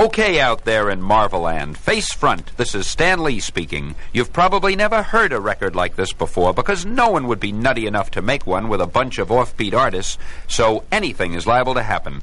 Okay, out there in Marveland, face front, this is Stan Lee speaking. You've probably never heard a record like this before because no one would be nutty enough to make one with a bunch of offbeat artists, so anything is liable to happen.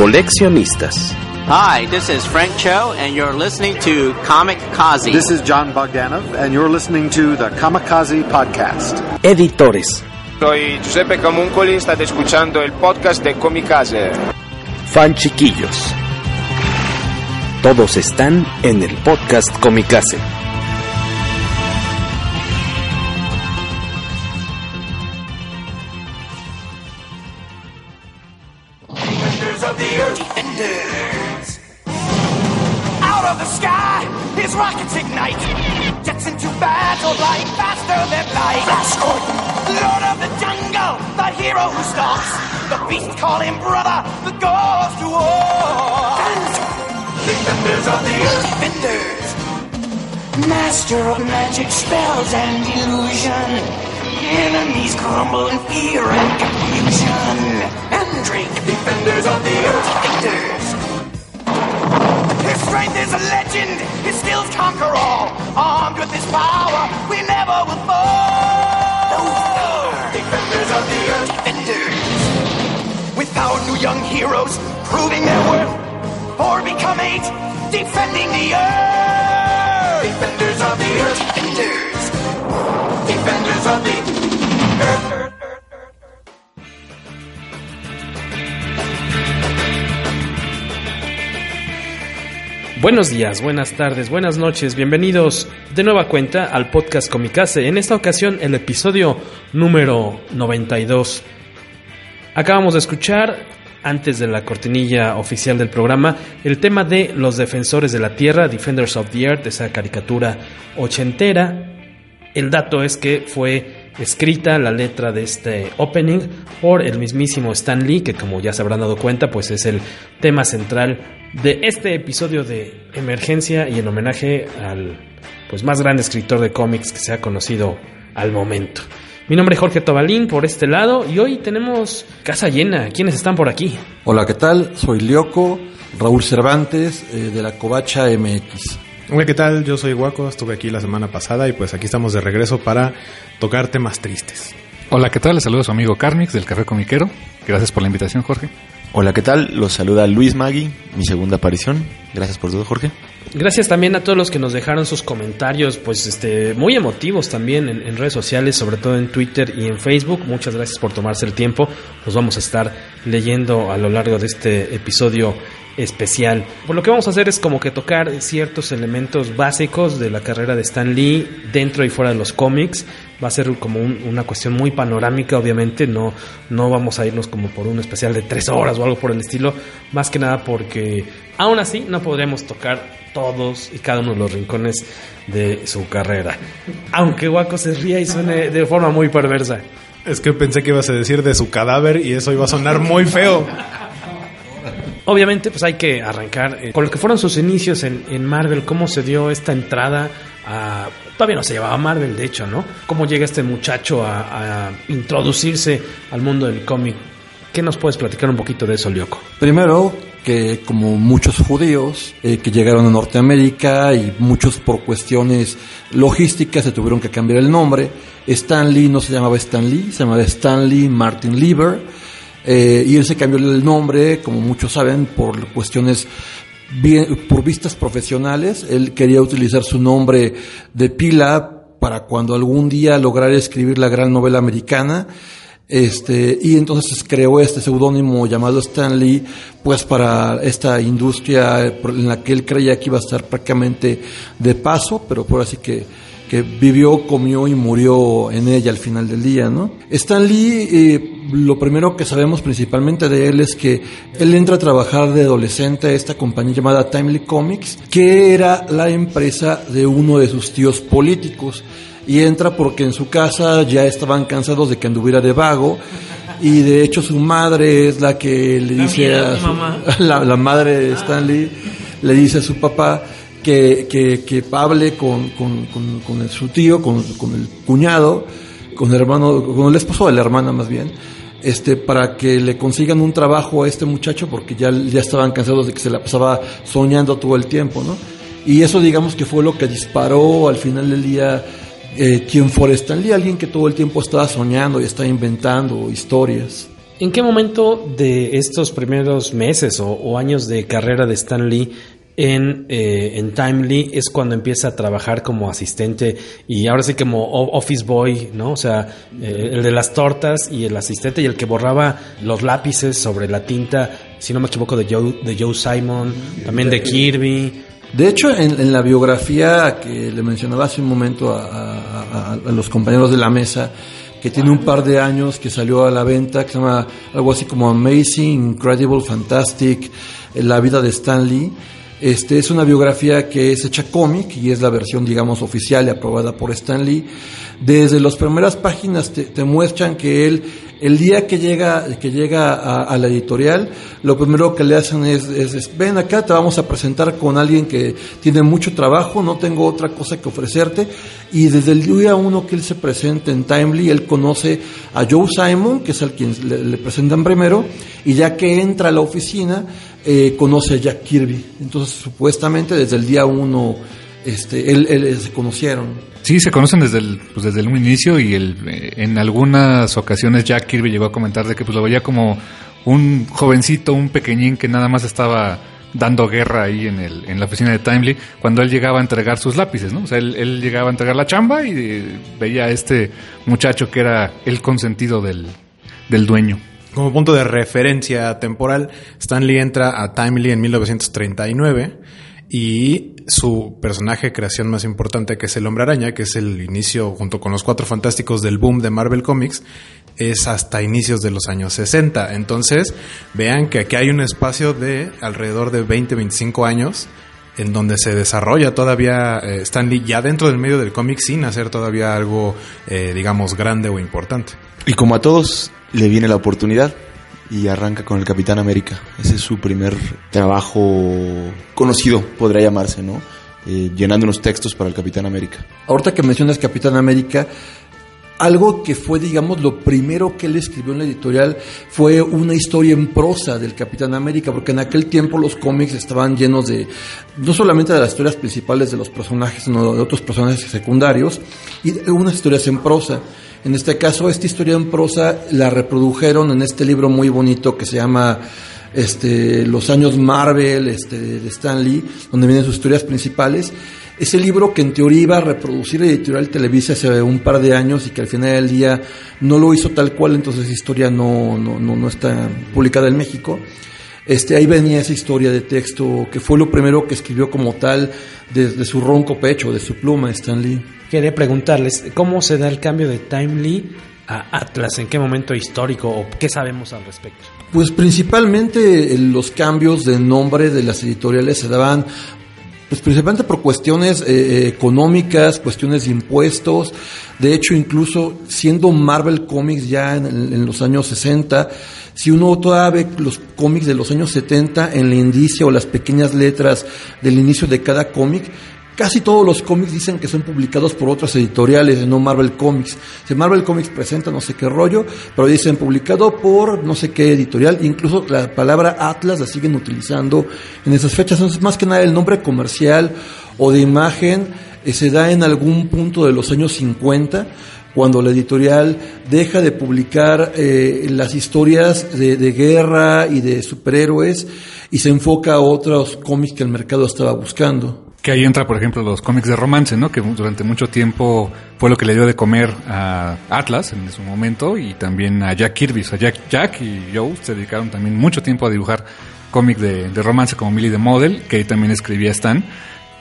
Coleccionistas. Hi, this is Frank Cho, and you're listening to Comic Kazi. This is John Bogdanov, and you're listening to the Kamikaze Podcast. Editores. Soy Giuseppe Camuncoli, estate escuchando el podcast de Comicase. Fan chiquillos. Todos están en el podcast Comicase. Rockets ignite. Jets into battle, flying faster than light. Flash Gordon. Lord of the jungle, the hero who stalks. The beast call him brother, the goes to war. Defenders of the earth. Defenders. Master of magic spells and illusion. Enemies crumble in fear and confusion. And drink. Defenders of the earth. Defenders. Strength is a legend. His skills conquer all. Armed with his power, we never will fall. Defenders of the earth. Defenders. With our new young heroes proving their worth. Four become eight. Defending the earth. Defenders of the earth. Defenders. Defenders of the earth. Buenos días, buenas tardes, buenas noches, bienvenidos de nueva cuenta al podcast Comicase. En esta ocasión el episodio número 92. Acabamos de escuchar, antes de la cortinilla oficial del programa, el tema de Los Defensores de la Tierra, Defenders of the Earth, esa caricatura ochentera. El dato es que fue escrita la letra de este opening por el mismísimo Stan Lee, que como ya se habrán dado cuenta, pues es el tema central de este episodio de emergencia y en homenaje al pues más grande escritor de cómics que se ha conocido al momento. Mi nombre es Jorge Tobalín por este lado y hoy tenemos casa llena. ¿Quiénes están por aquí? Hola, ¿qué tal? Soy Lioco, Raúl Cervantes eh, de la Covacha MX. Hola, ¿qué tal? Yo soy Guaco, estuve aquí la semana pasada y pues aquí estamos de regreso para tocar temas tristes. Hola, ¿qué tal? Les saludo a su amigo Carmix del Café Comiquero. Gracias por la invitación, Jorge. Hola, ¿qué tal? Los saluda Luis Magui, mi segunda aparición. Gracias por todo, Jorge. Gracias también a todos los que nos dejaron sus comentarios, pues este, muy emotivos también en, en, redes sociales, sobre todo en Twitter y en Facebook. Muchas gracias por tomarse el tiempo. Los vamos a estar leyendo a lo largo de este episodio especial. Por lo que vamos a hacer es como que tocar ciertos elementos básicos de la carrera de Stan Lee dentro y fuera de los cómics. Va a ser como un, una cuestión muy panorámica, obviamente. No, no vamos a irnos como por un especial de tres horas o algo por el estilo. Más que nada porque aún así no podremos tocar todos y cada uno de los rincones de su carrera. Aunque Waco se ría y suene de forma muy perversa. Es que pensé que ibas a decir de su cadáver y eso iba a sonar muy feo. Obviamente, pues hay que arrancar eh, con lo que fueron sus inicios en, Marvel, cómo se dio esta entrada a... Todavía no se llamaba Marvel, de hecho, ¿no? Cómo llega este muchacho a, a introducirse al mundo del cómic. ¿Qué nos puedes platicar un poquito de eso, Lyoko? Primero, que como muchos judíos eh, que llegaron a Norteamérica y muchos por cuestiones logísticas se tuvieron que cambiar el nombre. Stan Lee no se llamaba Stan Lee, se llamaba Stanley Martin Lieber. Eh, y él se cambió el nombre, como muchos saben, por cuestiones bien, por vistas profesionales. Él quería utilizar su nombre de pila para cuando algún día lograra escribir la gran novela americana. Este, y entonces creó este seudónimo llamado Stan Lee, pues para esta industria en la que él creía que iba a estar prácticamente de paso, pero por así que, que vivió, comió y murió en ella al final del día, ¿no? Stan Lee, eh, lo primero que sabemos principalmente de él es que él entra a trabajar de adolescente a esta compañía llamada Timely Comics, que era la empresa de uno de sus tíos políticos. Y entra porque en su casa ya estaban cansados de que anduviera de vago. Y de hecho su madre es la que le dice a su, la, la, madre de Stanley le dice a su papá que, que, que hable con, con, con, con el, su tío, con, con el cuñado, con el hermano, con el esposo de la hermana más bien, este, para que le consigan un trabajo a este muchacho porque ya, ya estaban cansados de que se la pasaba soñando todo el tiempo, ¿no? Y eso digamos que fue lo que disparó al final del día eh, quien fuera Stan Lee, alguien que todo el tiempo estaba soñando y estaba inventando historias. ¿En qué momento de estos primeros meses o, o años de carrera de Stan Lee en, eh, en Timely es cuando empieza a trabajar como asistente y ahora sí como office boy, ¿no? O sea, eh, el de las tortas y el asistente y el que borraba los lápices sobre la tinta, si no me equivoco, de Joe, de Joe Simon, también de Kirby. De hecho, en, en la biografía que le mencionaba hace un momento a, a, los compañeros de la mesa, que tiene un par de años que salió a la venta, que se llama algo así como Amazing, Incredible, Fantastic, La vida de Stan Lee. Este es una biografía que es hecha cómic y es la versión, digamos, oficial y aprobada por Stan Lee. Desde las primeras páginas te, te muestran que él, el día que llega, que llega a, la editorial, lo primero que le hacen es, es, es, ven acá, te vamos a presentar con alguien que tiene mucho trabajo, no tengo otra cosa que ofrecerte. Y desde el día uno que él se presenta en Timely, él conoce a Joe Simon, que es al quien le, le presentan primero, y ya que entra a la oficina, eh, conoce a Jack Kirby. Entonces, supuestamente desde el día uno, este, él, él, se conocieron. Sí, se conocen desde el, pues desde el inicio y el, eh, en algunas ocasiones Jack Kirby llegó a comentar de que pues lo veía como un jovencito, un pequeñín que nada más estaba dando guerra ahí en, el, en la oficina de Timely cuando él llegaba a entregar sus lápices, ¿no? O sea, él, llegaba a entregar la chamba y eh, veía a este muchacho que era el consentido del, del dueño. Como punto de referencia temporal, Stan Lee entra a Timely en 1939 y su personaje creación más importante, que es el Hombre Araña, que es el inicio junto con los Cuatro Fantásticos del boom de Marvel Comics, es hasta inicios de los años 60. Entonces, vean que aquí hay un espacio de alrededor de 20-25 años en donde se desarrolla todavía eh, Stan Lee ya dentro del medio del cómic sin hacer todavía algo, eh, digamos, grande o importante. Y como a todos le viene la oportunidad y arranca con el Capitán América. Ese es su primer trabajo conocido, podría llamarse, ¿no? Eh, llenando unos textos para el Capitán América. Ahorita que mencionas Capitán América, algo que fue, digamos, lo primero que él escribió en la editorial fue una historia en prosa del Capitán América, porque en aquel tiempo los cómics estaban llenos de, no solamente de las historias principales de los personajes, sino de otros personajes secundarios, y unas historias en prosa. En este caso, esta historia en prosa la reprodujeron en este libro muy bonito que se llama este, Los años Marvel este, de Stan Lee, donde vienen sus historias principales. Ese libro que en teoría iba a reproducir Editorial Televisa hace un par de años y que al final del día no lo hizo tal cual, entonces esa historia no, no, no, no está publicada en México. Este, ahí venía esa historia de texto que fue lo primero que escribió como tal desde su ronco pecho, de su pluma, Stan Lee. Quería preguntarles, ¿cómo se da el cambio de Timely a Atlas? ¿En qué momento histórico o qué sabemos al respecto? Pues principalmente los cambios de nombre de las editoriales se daban pues principalmente por cuestiones eh, económicas, cuestiones de impuestos. De hecho, incluso siendo Marvel Comics ya en, los años 60, si uno todavía ve los cómics de los años 70 en el indicio o las pequeñas letras del inicio de cada cómic, Casi todos los cómics dicen que son publicados por otras editoriales, no Marvel Comics. Si Marvel Comics presenta no sé qué rollo, pero dicen publicado por no sé qué editorial. Incluso la palabra Atlas la siguen utilizando en esas fechas. Entonces, más que nada, el nombre comercial o de imagen eh, se da en algún punto de los años 50 cuando la editorial deja de publicar eh, las historias de, de, guerra y de superhéroes y se enfoca a otros cómics que el mercado estaba buscando. Que ahí entra, por ejemplo, los cómics de romance, ¿no? Que durante mucho tiempo fue lo que le dio de comer a Atlas en su momento y también a Jack Kirby. O sea, Jack, Jack y Joe se dedicaron también mucho tiempo a dibujar cómics de, de, romance como Millie the Model, que ahí también escribía Stan.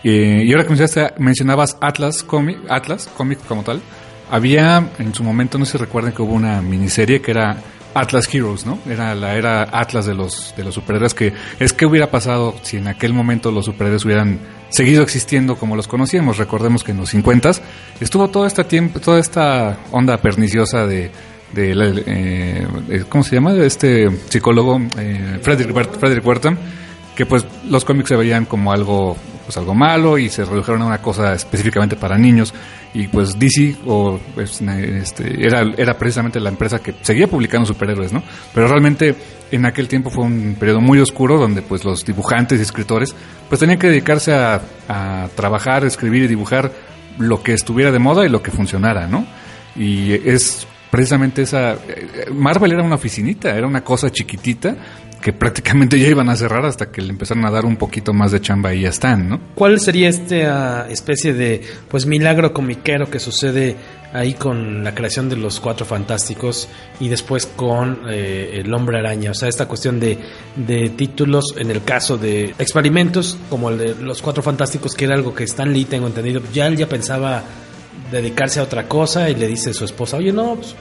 Eh, y ahora que mencionabas Atlas Comic, Atlas Comic como tal, había en su momento, no sé si recuerdan que hubo una miniserie que era Atlas Heroes, ¿no? Era la era Atlas de los, de los superhéroes que es que hubiera pasado si en aquel momento los superhéroes hubieran seguido existiendo como los conocíamos. Recordemos que en los 50 estuvo todo este tiempo, toda esta onda perniciosa de, de, eh, ¿cómo se llama? Este psicólogo, eh, Frederick, Frederick Wertham, que pues los cómics se veían como algo pues algo malo y se redujeron a una cosa específicamente para niños y pues DC o pues, este, era, era precisamente la empresa que seguía publicando superhéroes, ¿no? Pero realmente en aquel tiempo fue un periodo muy oscuro donde pues los dibujantes y escritores pues tenían que dedicarse a, a trabajar, escribir y dibujar lo que estuviera de moda y lo que funcionara, ¿no? Y es precisamente esa... Marvel era una oficinita, era una cosa chiquitita que prácticamente ya iban a cerrar hasta que le empezaron a dar un poquito más de chamba y ya están, ¿no? ¿Cuál sería esta especie de pues milagro comiquero que sucede ahí con la creación de los Cuatro Fantásticos y después con eh, el Hombre Araña? O sea, esta cuestión de, de títulos en el caso de experimentos como el de los Cuatro Fantásticos, que era algo que Stan Lee, tengo entendido, ya él ya pensaba dedicarse a otra cosa y le dice a su esposa, oye, no, pues,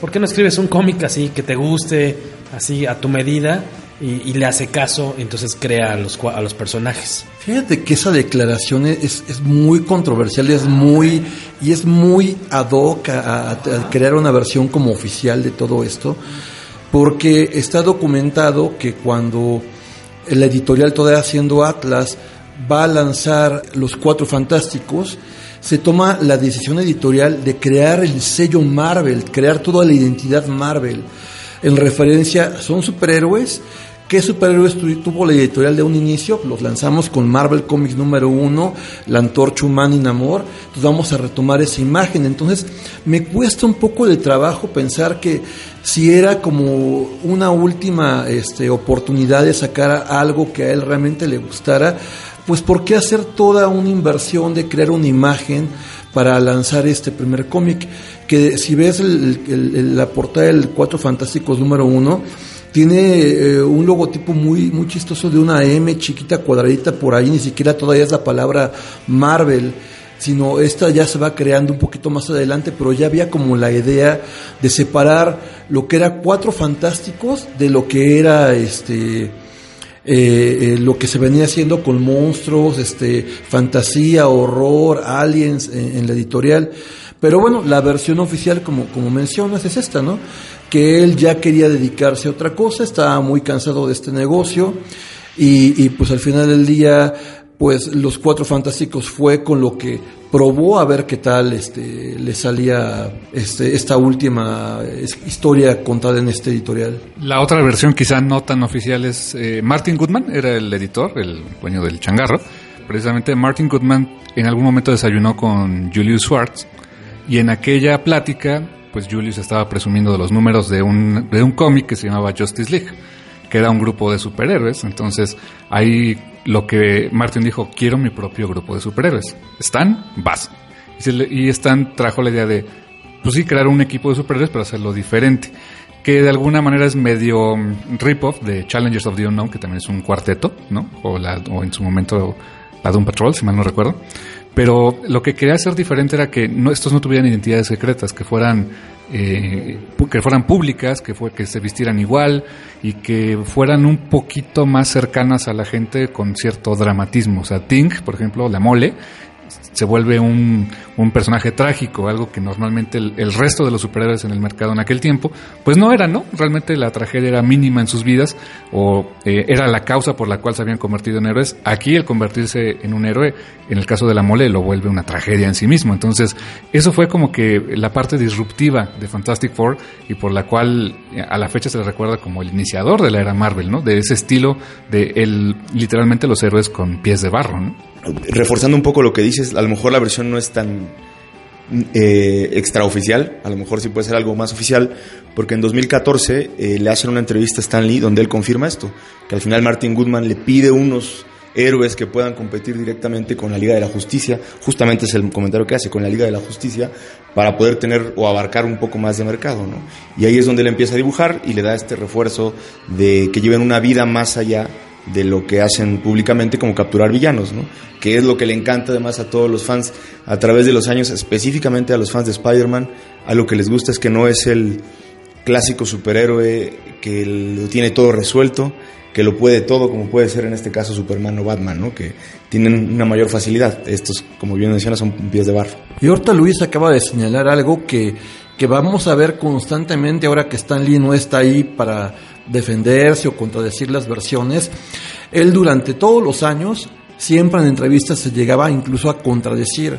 ¿por qué no escribes un cómic así que te guste, así a tu medida? Y, le hace caso, entonces crea a los, a los personajes. Fíjate que esa declaración es, es muy controversial, es muy y es muy ad hoc a, a, crear una versión como oficial de todo esto, porque está documentado que cuando el editorial todavía haciendo Atlas va a lanzar los Cuatro Fantásticos, se toma la decisión editorial de crear el sello Marvel, crear toda la identidad Marvel. En referencia, son superhéroes. ¿Qué superhéroes tuvo la editorial de un inicio? Los lanzamos con Marvel Comics número uno, la antorcha humana y Namor. Entonces vamos a retomar esa imagen. Entonces me cuesta un poco de trabajo pensar que si era como una última este, oportunidad de sacar algo que a él realmente le gustara, pues ¿por qué hacer toda una inversión de crear una imagen para lanzar este primer cómic? Que si ves el, la portada del Cuatro Fantásticos número uno, tiene eh, un logotipo muy, muy chistoso de una M chiquita cuadradita por ahí, ni siquiera todavía es la palabra Marvel sino esta ya se va creando un poquito más adelante, pero ya había como la idea de separar lo que era cuatro fantásticos de lo que era este eh, eh, lo que se venía haciendo con monstruos, este, fantasía, horror, aliens en, en, la editorial. Pero bueno, la versión oficial, como, como mencionas, es esta, ¿no? Que él ya quería dedicarse a otra cosa, estaba muy cansado de este negocio y, y pues al final del día pues los cuatro fantásticos fue con lo que probó a ver qué tal este le salía este esta última historia contada en este editorial. La otra versión quizá no tan oficial es eh, Martin Goodman era el editor, el dueño del changarro. Precisamente Martin Goodman en algún momento desayunó con Julius Schwartz y en aquella plática pues Julius estaba presumiendo de los números de un de un cómic que se llamaba Justice League que era un grupo de superhéroes. Entonces, ahí lo que Martin dijo, quiero mi propio grupo de superhéroes. ¿Están? Vas. Y Stan trajo la idea de, pues sí, crear un equipo de superhéroes, pero hacerlo diferente. Que de alguna manera es medio rip-off de Challengers of the Unknown, que también es un cuarteto, ¿no? O, la, o en su momento la Doom Patrol, si mal no recuerdo. Pero lo que quería hacer diferente era que no, estos no tuvieran identidades secretas, que fueran eh, que fueran públicas, que fue que se vistieran igual y que fueran un poquito más cercanas a la gente con cierto dramatismo. O sea, Tink, por ejemplo, la mole, se vuelve un, un, personaje trágico, algo que normalmente el, resto de los superhéroes en el mercado en aquel tiempo, pues no era, ¿no? Realmente la tragedia era mínima en sus vidas o eh, era la causa por la cual se habían convertido en héroes. Aquí el convertirse en un héroe, en el caso de la mole, lo vuelve una tragedia en sí mismo. Entonces, eso fue como que la parte disruptiva de Fantastic Four y por la cual a la fecha se le recuerda como el iniciador de la era Marvel, ¿no? De ese estilo de el, literalmente los héroes con pies de barro, ¿no? Reforzando un poco lo que dices, a lo mejor la versión no es tan eh, extraoficial, a lo mejor sí puede ser algo más oficial, porque en 2014 eh, le hacen una entrevista a Stan Lee donde él confirma esto, que al final Martin Goodman le pide unos héroes que puedan competir directamente con la Liga de la Justicia, justamente es el comentario que hace, con la Liga de la Justicia, para poder tener o abarcar un poco más de mercado, ¿no? Y ahí es donde él empieza a dibujar y le da este refuerzo de que lleven una vida más allá de lo que hacen públicamente como capturar villanos, ¿no? Que es lo que le encanta además a todos los fans a través de los años, específicamente a los fans de Spider-Man, a lo que les gusta es que no es el clásico superhéroe que lo tiene todo resuelto, que lo puede todo, como puede ser en este caso Superman o Batman, ¿no? que tienen una mayor facilidad. Estos, como bien mencionas, son pies de barro. Y ahorita Luis acaba de señalar algo que, que vamos a ver constantemente ahora que Stan Lee no está ahí para defenderse o contradecir las versiones. Él durante todos los años, siempre en entrevistas se llegaba incluso a contradecir.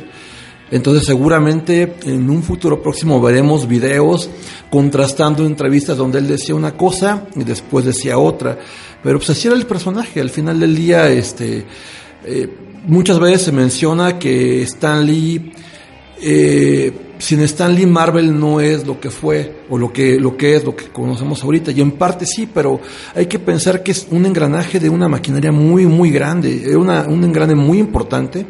Entonces seguramente en un futuro próximo veremos videos contrastando entrevistas donde él decía una cosa y después decía otra. Pero pues así era el personaje. Al final del día, este, eh, muchas veces se menciona que Stan Lee, eh, sin Stan Lee Marvel no es lo que fue o lo que, lo que es, lo que conocemos ahorita. Y en parte sí, pero hay que pensar que es un engranaje de una maquinaria muy, muy grande, una, un engrane muy importante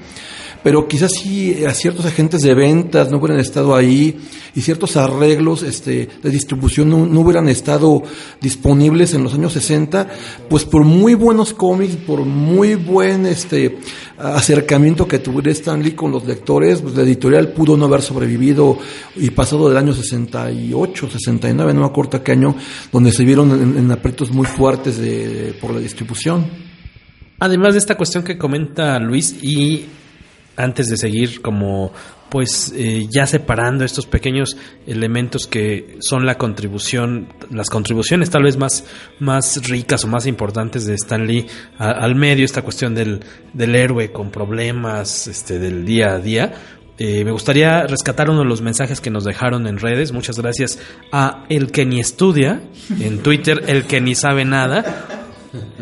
pero quizás sí a ciertos agentes de ventas no hubieran estado ahí y ciertos arreglos este, de distribución no, hubieran estado disponibles en los años 60, pues por muy buenos cómics, por muy buen este acercamiento que tuviera Stanley con los lectores, pues la editorial pudo no haber sobrevivido y pasado del año 68, 69, no me acuerdo qué año, donde se vieron en, en aprietos muy fuertes de, por la distribución. Además de esta cuestión que comenta Luis y antes de seguir como pues eh, ya separando estos pequeños elementos que son la contribución, las contribuciones tal vez más, más ricas o más importantes de Stan Lee al medio, esta cuestión del, del héroe con problemas este, del día a día. Eh, me gustaría rescatar uno de los mensajes que nos dejaron en redes. Muchas gracias a El que ni estudia, en Twitter, El que ni sabe nada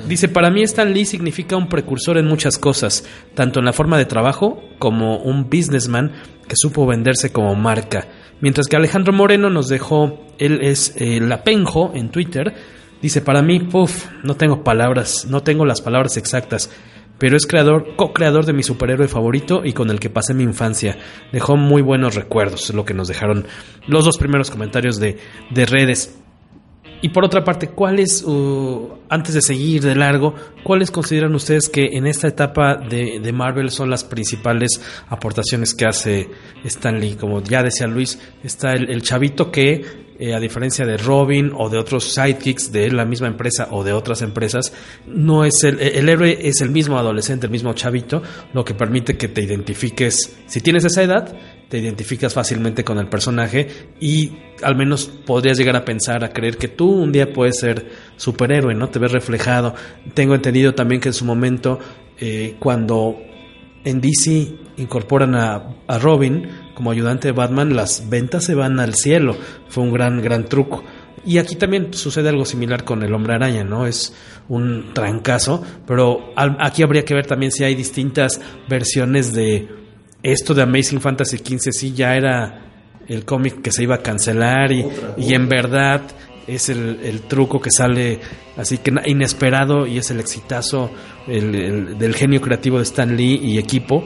Dice, para mí Stan Lee significa un precursor en muchas cosas, tanto en la forma de trabajo como un businessman que supo venderse como marca. Mientras que Alejandro Moreno nos dejó, él es el apenjo en Twitter, dice, para mí, puff, no tengo palabras, no tengo las palabras exactas, pero es creador, co-creador de mi superhéroe favorito y con el que pasé mi infancia. Dejó muy buenos recuerdos, lo que nos dejaron los dos primeros comentarios de, de redes. Y por otra parte, ¿cuáles, uh, antes de seguir de largo, cuáles consideran ustedes que en esta etapa de, Marvel son las principales aportaciones que hace Stan Lee? Como ya decía Luis, está el, chavito que, eh, a diferencia de Robin o de otros sidekicks de la misma empresa o de otras empresas, no es el héroe es el mismo adolescente, el mismo chavito, lo que permite que te identifiques, si tienes esa edad, te identificas fácilmente con el personaje y al menos podrías llegar a pensar, a creer que tú un día puedes ser superhéroe, ¿no? Te ves reflejado. Tengo entendido también que en su momento, eh, cuando en DC incorporan a, a, Robin como ayudante de Batman, las ventas se van al cielo. Fue un gran, gran truco. Y aquí también sucede algo similar con el hombre araña, ¿no? Es un trancazo, pero aquí habría que ver también si hay distintas versiones de esto de Amazing Fantasy XV sí ya era el cómic que se iba a cancelar y, y en verdad es el, truco que sale así que inesperado y es el exitazo del genio creativo de Stan Lee y equipo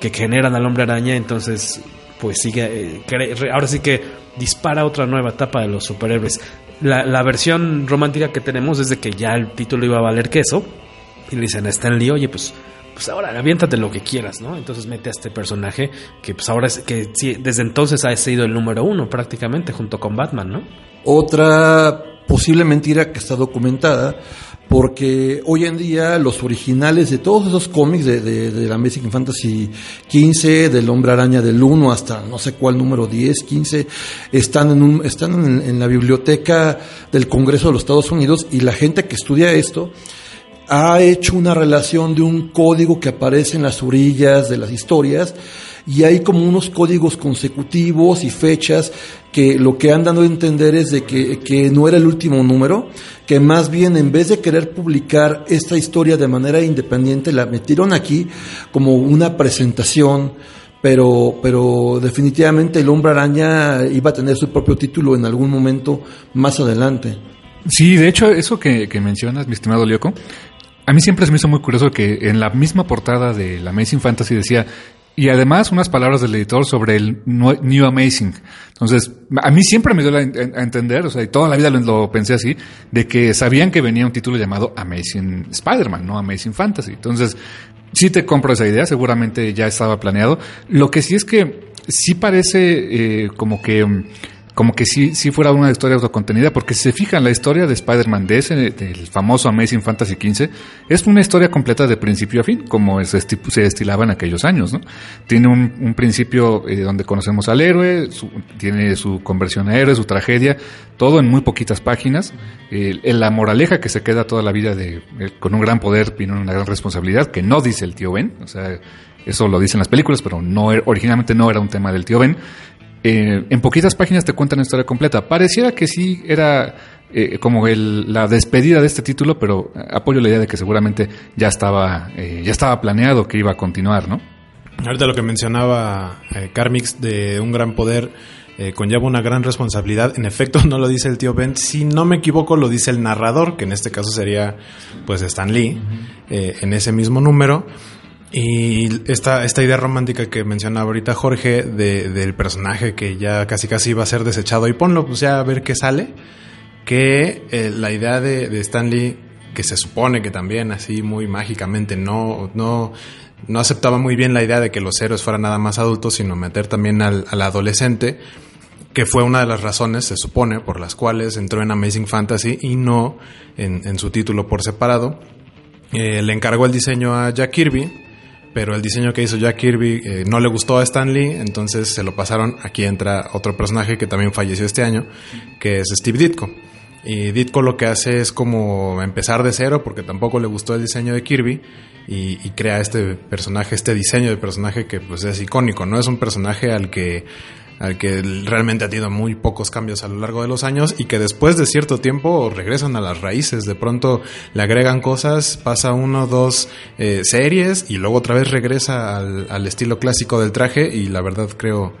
que generan al hombre araña entonces pues sigue eh, ahora sí que dispara otra nueva etapa de los superhéroes. La, la versión romántica que tenemos es de que ya el título iba a valer queso y le dicen a Stan Lee oye pues pues ahora aviéntate lo que quieras, ¿no? Entonces mete a este personaje que pues ahora es que desde entonces ha sido el número uno prácticamente junto con Batman, ¿no? Otra posible mentira que está documentada porque hoy en día los originales de todos esos cómics de, de, la Amazing Fantasy 15, del Hombre Araña del 1 hasta no sé cuál número 10, 15, están, en, un, están en la biblioteca del Congreso de los Estados Unidos y la gente que estudia esto ha hecho una relación de un código que aparece en las orillas de las historias y hay como unos códigos consecutivos y fechas que lo que han dado a entender es de que, que, no era el último número, que más bien en vez de querer publicar esta historia de manera independiente, la metieron aquí como una presentación, pero, pero definitivamente el hombre araña iba a tener su propio título en algún momento más adelante. Sí, de hecho, eso que, que mencionas, mi estimado Lioco, a mí siempre se me hizo muy curioso que en la misma portada de la Amazing Fantasy decía, y además unas palabras del editor sobre el New Amazing. Entonces, a mí siempre me dio a entender, o sea, y toda la vida lo, pensé así, de que sabían que venía un título llamado Amazing Spider-Man, no Amazing Fantasy. Entonces, sí te compro esa idea, seguramente ya estaba planeado. Lo que sí es que sí parece eh, como que como que sí, sí fuera una historia autocontenida, porque si se fijan, la historia de Spider-Man de ese, del famoso Amazing Fantasy XV, es una historia completa de principio a fin, como se, destilaba en aquellos años, ¿no? Tiene un, principio eh, donde conocemos al héroe, su, tiene su conversión a héroe, su tragedia, todo en muy poquitas páginas, eh, la moraleja que se queda toda la vida de, eh, con un gran poder y una gran responsabilidad, que no dice el tío Ben, o sea, eso lo dicen las películas, pero no originalmente no era un tema del tío Ben, eh, en poquitas páginas te cuentan la historia completa. Pareciera que sí era eh, como el, la despedida de este título, pero apoyo la idea de que seguramente ya estaba, eh, ya estaba planeado que iba a continuar, ¿no? Ahorita lo que mencionaba Carmix de un gran poder conlleva una gran responsabilidad. En efecto, no lo dice el tío Ben. Si no me equivoco, lo dice el narrador, que en este caso sería pues Stan Lee, en ese mismo número. Y esta, esta idea romántica que mencionaba ahorita Jorge de, del personaje que ya casi casi iba a ser desechado y ponlo pues ya a ver qué sale, que eh, la idea de, de Stanley, que se supone que también así muy mágicamente no, no, no aceptaba muy bien la idea de que los héroes fueran nada más adultos, sino meter también al, al adolescente, que fue una de las razones, se supone, por las cuales entró en Amazing Fantasy y no en, en su título por separado. Eh, le encargó el diseño a Jack Kirby, pero el diseño que hizo Jack Kirby eh, no le gustó a Stan Lee, entonces se lo pasaron. Aquí entra otro personaje que también falleció este año, que es Steve Ditko. Y Ditko lo que hace es como empezar de cero, porque tampoco le gustó el diseño de Kirby, y, y crea este personaje, este diseño de personaje que pues es icónico, ¿no? Es un personaje al que al que realmente ha tenido muy pocos cambios a lo largo de los años y que después de cierto tiempo regresan a las raíces. De pronto le agregan cosas, pasa uno o dos eh, series y luego otra vez regresa al, al estilo clásico del traje y la verdad creo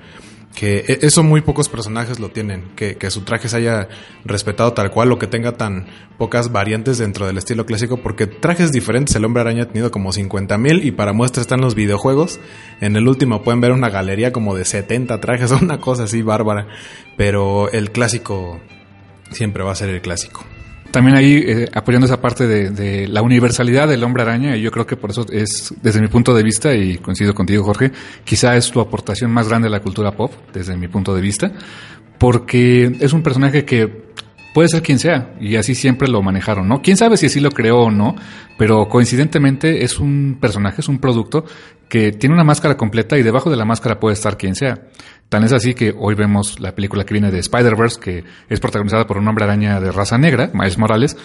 que e, eso muy pocos personajes lo tienen, que, que, su traje se haya respetado tal cual o que tenga tan pocas variantes dentro del estilo clásico, porque trajes diferentes el hombre araña ha tenido como 50 mil y para muestra están los videojuegos. En el último pueden ver una galería como de 70 trajes, una cosa así bárbara, pero el clásico siempre va a ser el clásico también ahí eh, apoyando esa parte de, de, la universalidad del hombre araña, y yo creo que por eso es, desde mi punto de vista, y coincido contigo Jorge, quizá es tu aportación más grande a la cultura pop, desde mi punto de vista, porque es un personaje que puede ser quien sea, y así siempre lo manejaron, ¿no? Quién sabe si así lo creó o no, pero coincidentemente es un personaje, es un producto que tiene una máscara completa y debajo de la máscara puede estar quien sea. Tan es así que hoy vemos la película que viene de Spider-Verse, que es protagonizada por un hombre araña de raza negra, Miles Morales,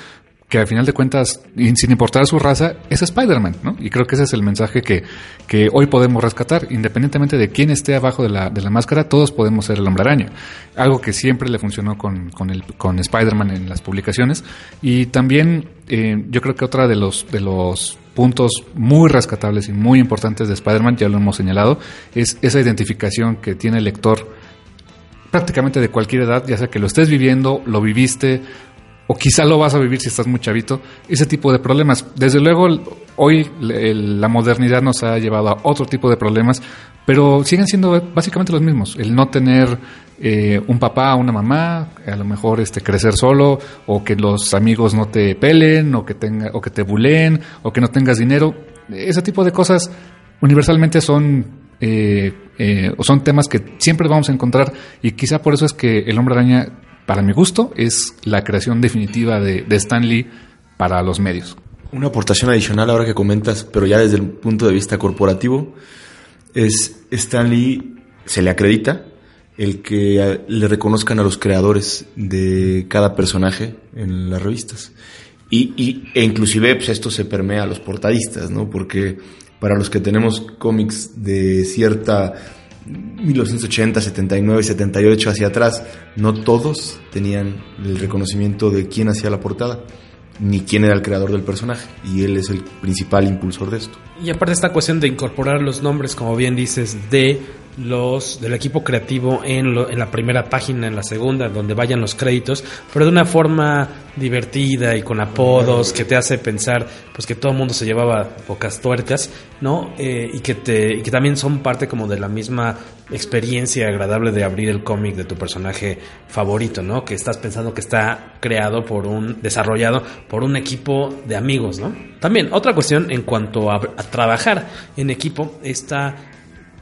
que al final de cuentas, sin importar su raza, es Spider-Man, ¿no? Y creo que ese es el mensaje que, que hoy podemos rescatar. Independientemente de quién esté abajo de la, de la máscara, todos podemos ser el hombre araña. Algo que siempre le funcionó con, con, con Spider-Man en las publicaciones. Y también eh, yo creo que otra de los, de los puntos muy rescatables y muy importantes de Spider-Man, ya lo hemos señalado, es esa identificación que tiene el lector prácticamente de cualquier edad, ya sea que lo estés viviendo, lo viviste, o quizá lo vas a vivir si estás muy chavito, ese tipo de problemas. Desde luego, hoy la modernidad nos ha llevado a otro tipo de problemas, pero siguen siendo básicamente los mismos. El no tener eh, un papá, una mamá, a lo mejor este crecer solo, o que los amigos no te pelen, o que tenga, o que te buleen, o que no tengas dinero. Ese tipo de cosas universalmente son eh, eh, son temas que siempre vamos a encontrar y quizá por eso es que el hombre araña para mi gusto, es la creación definitiva de, Stan Lee para los medios. Una aportación adicional ahora que comentas, pero ya desde el punto de vista corporativo, es Stan Lee se le acredita el que le reconozcan a los creadores de cada personaje en las revistas. Y, y, e inclusive pues esto se permea a los portadistas, ¿no? Porque para los que tenemos cómics de cierta 1980, 79, 78 hacia atrás, no todos tenían el reconocimiento de quién hacía la portada, ni quién era el creador del personaje, y él es el principal impulsor de esto. Y aparte esta cuestión de incorporar los nombres, como bien dices, de los del equipo creativo en, lo, en la primera página, en la segunda, donde vayan los créditos, pero de una forma divertida y con apodos que te hace pensar pues que todo el mundo se llevaba pocas tuercas, ¿no? Eh, y que te y que también son parte como de la misma experiencia agradable de abrir el cómic de tu personaje favorito, ¿no? Que estás pensando que está creado por un desarrollado por un equipo de amigos, ¿no? También otra cuestión en cuanto a, a trabajar en equipo está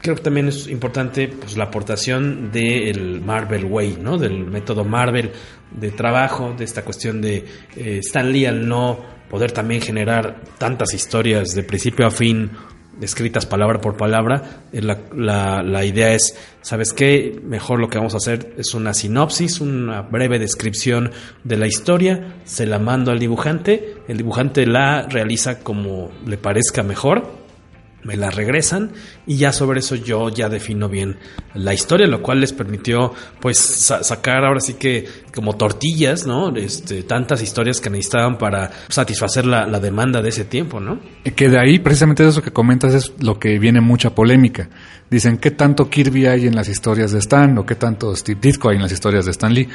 creo que también es importante pues, la aportación del Marvel Way, ¿no? Del método Marvel de trabajo, de esta cuestión de eh, Stan Lee al no poder también generar tantas historias de principio a fin escritas palabra por palabra. Eh, la, idea es, ¿sabes qué? Mejor lo que vamos a hacer es una sinopsis, una breve descripción de la historia, se la mando al dibujante, el dibujante la realiza como le parezca mejor me la regresan y ya sobre eso yo ya defino bien la historia, lo cual les permitió pues sacar ahora sí que como tortillas, ¿no? Este, tantas historias que necesitaban para satisfacer la, demanda de ese tiempo, ¿no? Que de ahí precisamente eso que comentas es lo que viene mucha polémica. Dicen, ¿qué tanto Kirby hay en las historias de Stan o qué tanto Steve Ditko hay en las historias de Stan Lee?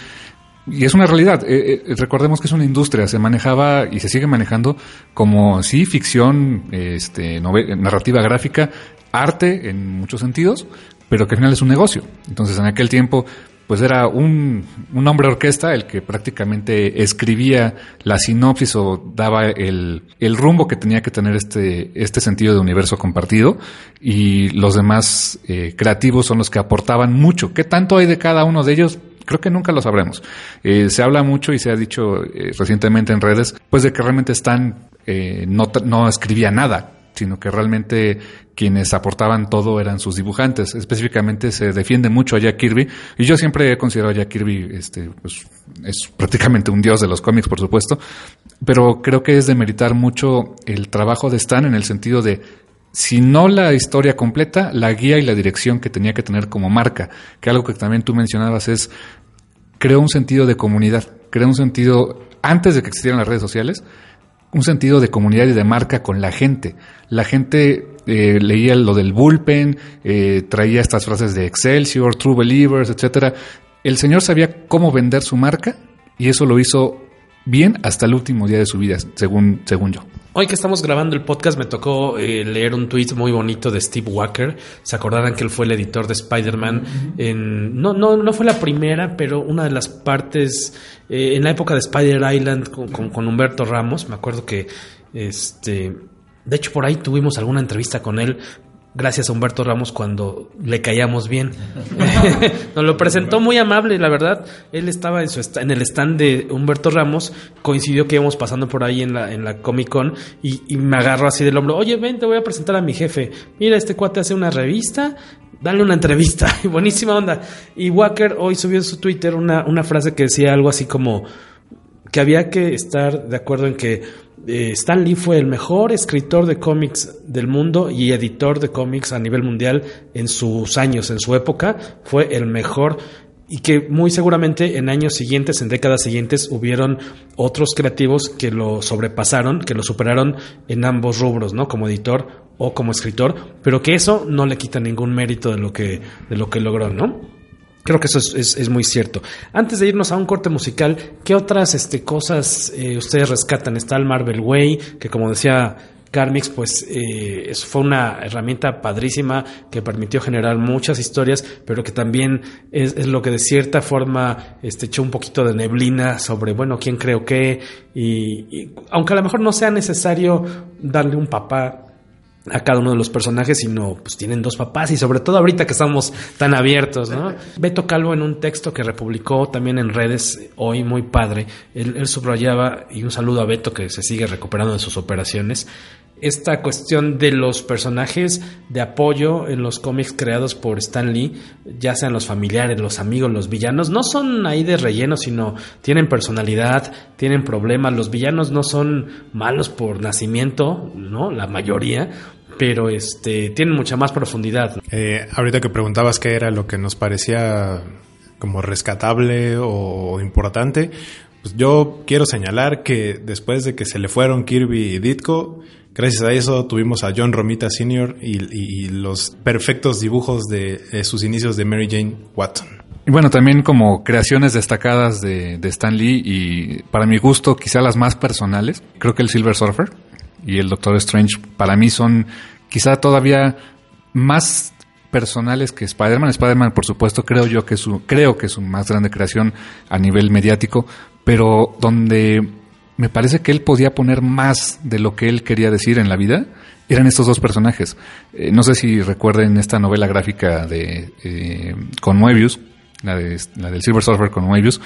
Y es una realidad. Eh, eh, recordemos que es una industria. Se manejaba y se sigue manejando como, sí, ficción, este, narrativa gráfica, arte en muchos sentidos, pero que al final es un negocio. Entonces, en aquel tiempo, pues era un, un hombre orquesta el que prácticamente escribía la sinopsis o daba el, el rumbo que tenía que tener este, este sentido de universo compartido y los demás eh, creativos son los que aportaban mucho. ¿Qué tanto hay de cada uno de ellos? Creo que nunca lo sabremos. Eh, se habla mucho y se ha dicho eh, recientemente en redes, pues de que realmente Stan eh, no, no escribía nada, sino que realmente quienes aportaban todo eran sus dibujantes. Específicamente se defiende mucho a Jack Kirby, y yo siempre he considerado a Jack Kirby, este, pues, es prácticamente un dios de los cómics, por supuesto, pero creo que es de meritar mucho el trabajo de Stan en el sentido de si no la historia completa, la guía y la dirección que tenía que tener como marca, que algo que también tú mencionabas es, creó un sentido de comunidad, creó un sentido, antes de que existieran las redes sociales, un sentido de comunidad y de marca con la gente. La gente eh, leía lo del bullpen, eh, traía estas frases de Excelsior, True Believers, etcétera. El señor sabía cómo vender su marca y eso lo hizo bien hasta el último día de su vida, según, según yo. Hoy que estamos grabando el podcast me tocó eh, leer un tweet muy bonito de Steve Walker. Se acordarán que él fue el editor de Spider-Man. no, no, no fue la primera, pero una de las partes eh, en la época de Spider Island con, con, con, Humberto Ramos. Me acuerdo que este. De hecho, por ahí tuvimos alguna entrevista con él gracias a Humberto Ramos cuando le caíamos bien. Nos lo presentó muy amable, la verdad. Él estaba en, su en el stand de Humberto Ramos, coincidió que íbamos pasando por ahí en la, en la Comic Con y, y, me agarró así del hombro, oye, ven, te voy a presentar a mi jefe. Mira, este cuate hace una revista, dale una entrevista. Buenísima onda. Y Walker hoy subió en su Twitter una, una frase que decía algo así como que había que estar de acuerdo en que eh, Stan Lee fue el mejor escritor de cómics del mundo y editor de cómics a nivel mundial en sus años, en su época, fue el mejor y que muy seguramente en años siguientes, en décadas siguientes, hubieron otros creativos que lo sobrepasaron, que lo superaron en ambos rubros, ¿no? Como editor o como escritor, pero que eso no le quita ningún mérito de lo que, de lo que logró, ¿no? Creo que eso es, es, es, muy cierto. Antes de irnos a un corte musical, ¿qué otras este, cosas eh, ustedes rescatan? Está el Marvel Way, que como decía Carmix, pues eh, fue una herramienta padrísima que permitió generar muchas historias, pero que también es, lo que de cierta forma este, echó un poquito de neblina sobre, bueno, quién creo qué, y aunque a lo mejor no sea necesario darle un papá a cada uno de los personajes, sino pues tienen dos papás y sobre todo ahorita que estamos tan abiertos, ¿no? Beto Calvo en un texto que republicó también en redes hoy muy padre, él, él, subrayaba, y un saludo a Beto que se sigue recuperando de sus operaciones, esta cuestión de los personajes de apoyo en los cómics creados por Stan Lee, ya sean los familiares, los amigos, los villanos, no son ahí de relleno, sino tienen personalidad, tienen problemas, los villanos no son malos por nacimiento, ¿no? La mayoría, pero este tienen mucha más profundidad. Eh, ahorita que preguntabas qué era lo que nos parecía como rescatable o importante, pues yo quiero señalar que después de que se le fueron Kirby y Ditko, Gracias a eso tuvimos a John Romita Sr. y, los perfectos dibujos de, sus inicios de Mary Jane Watson. Y bueno, también como creaciones destacadas de, Stan Lee y para mi gusto quizá las más personales, creo que el Silver Surfer y el Doctor Strange para mí son quizá todavía más personales que Spider-Man. Spider-Man, por supuesto, creo yo que su, creo que es su más grande creación a nivel mediático, pero donde me parece que él podía poner más de lo que él quería decir en la vida, eran estos dos personajes. Eh, no sé si recuerden esta novela gráfica de eh, con Moebius, la, de, la del Silver Surfer con Moebius.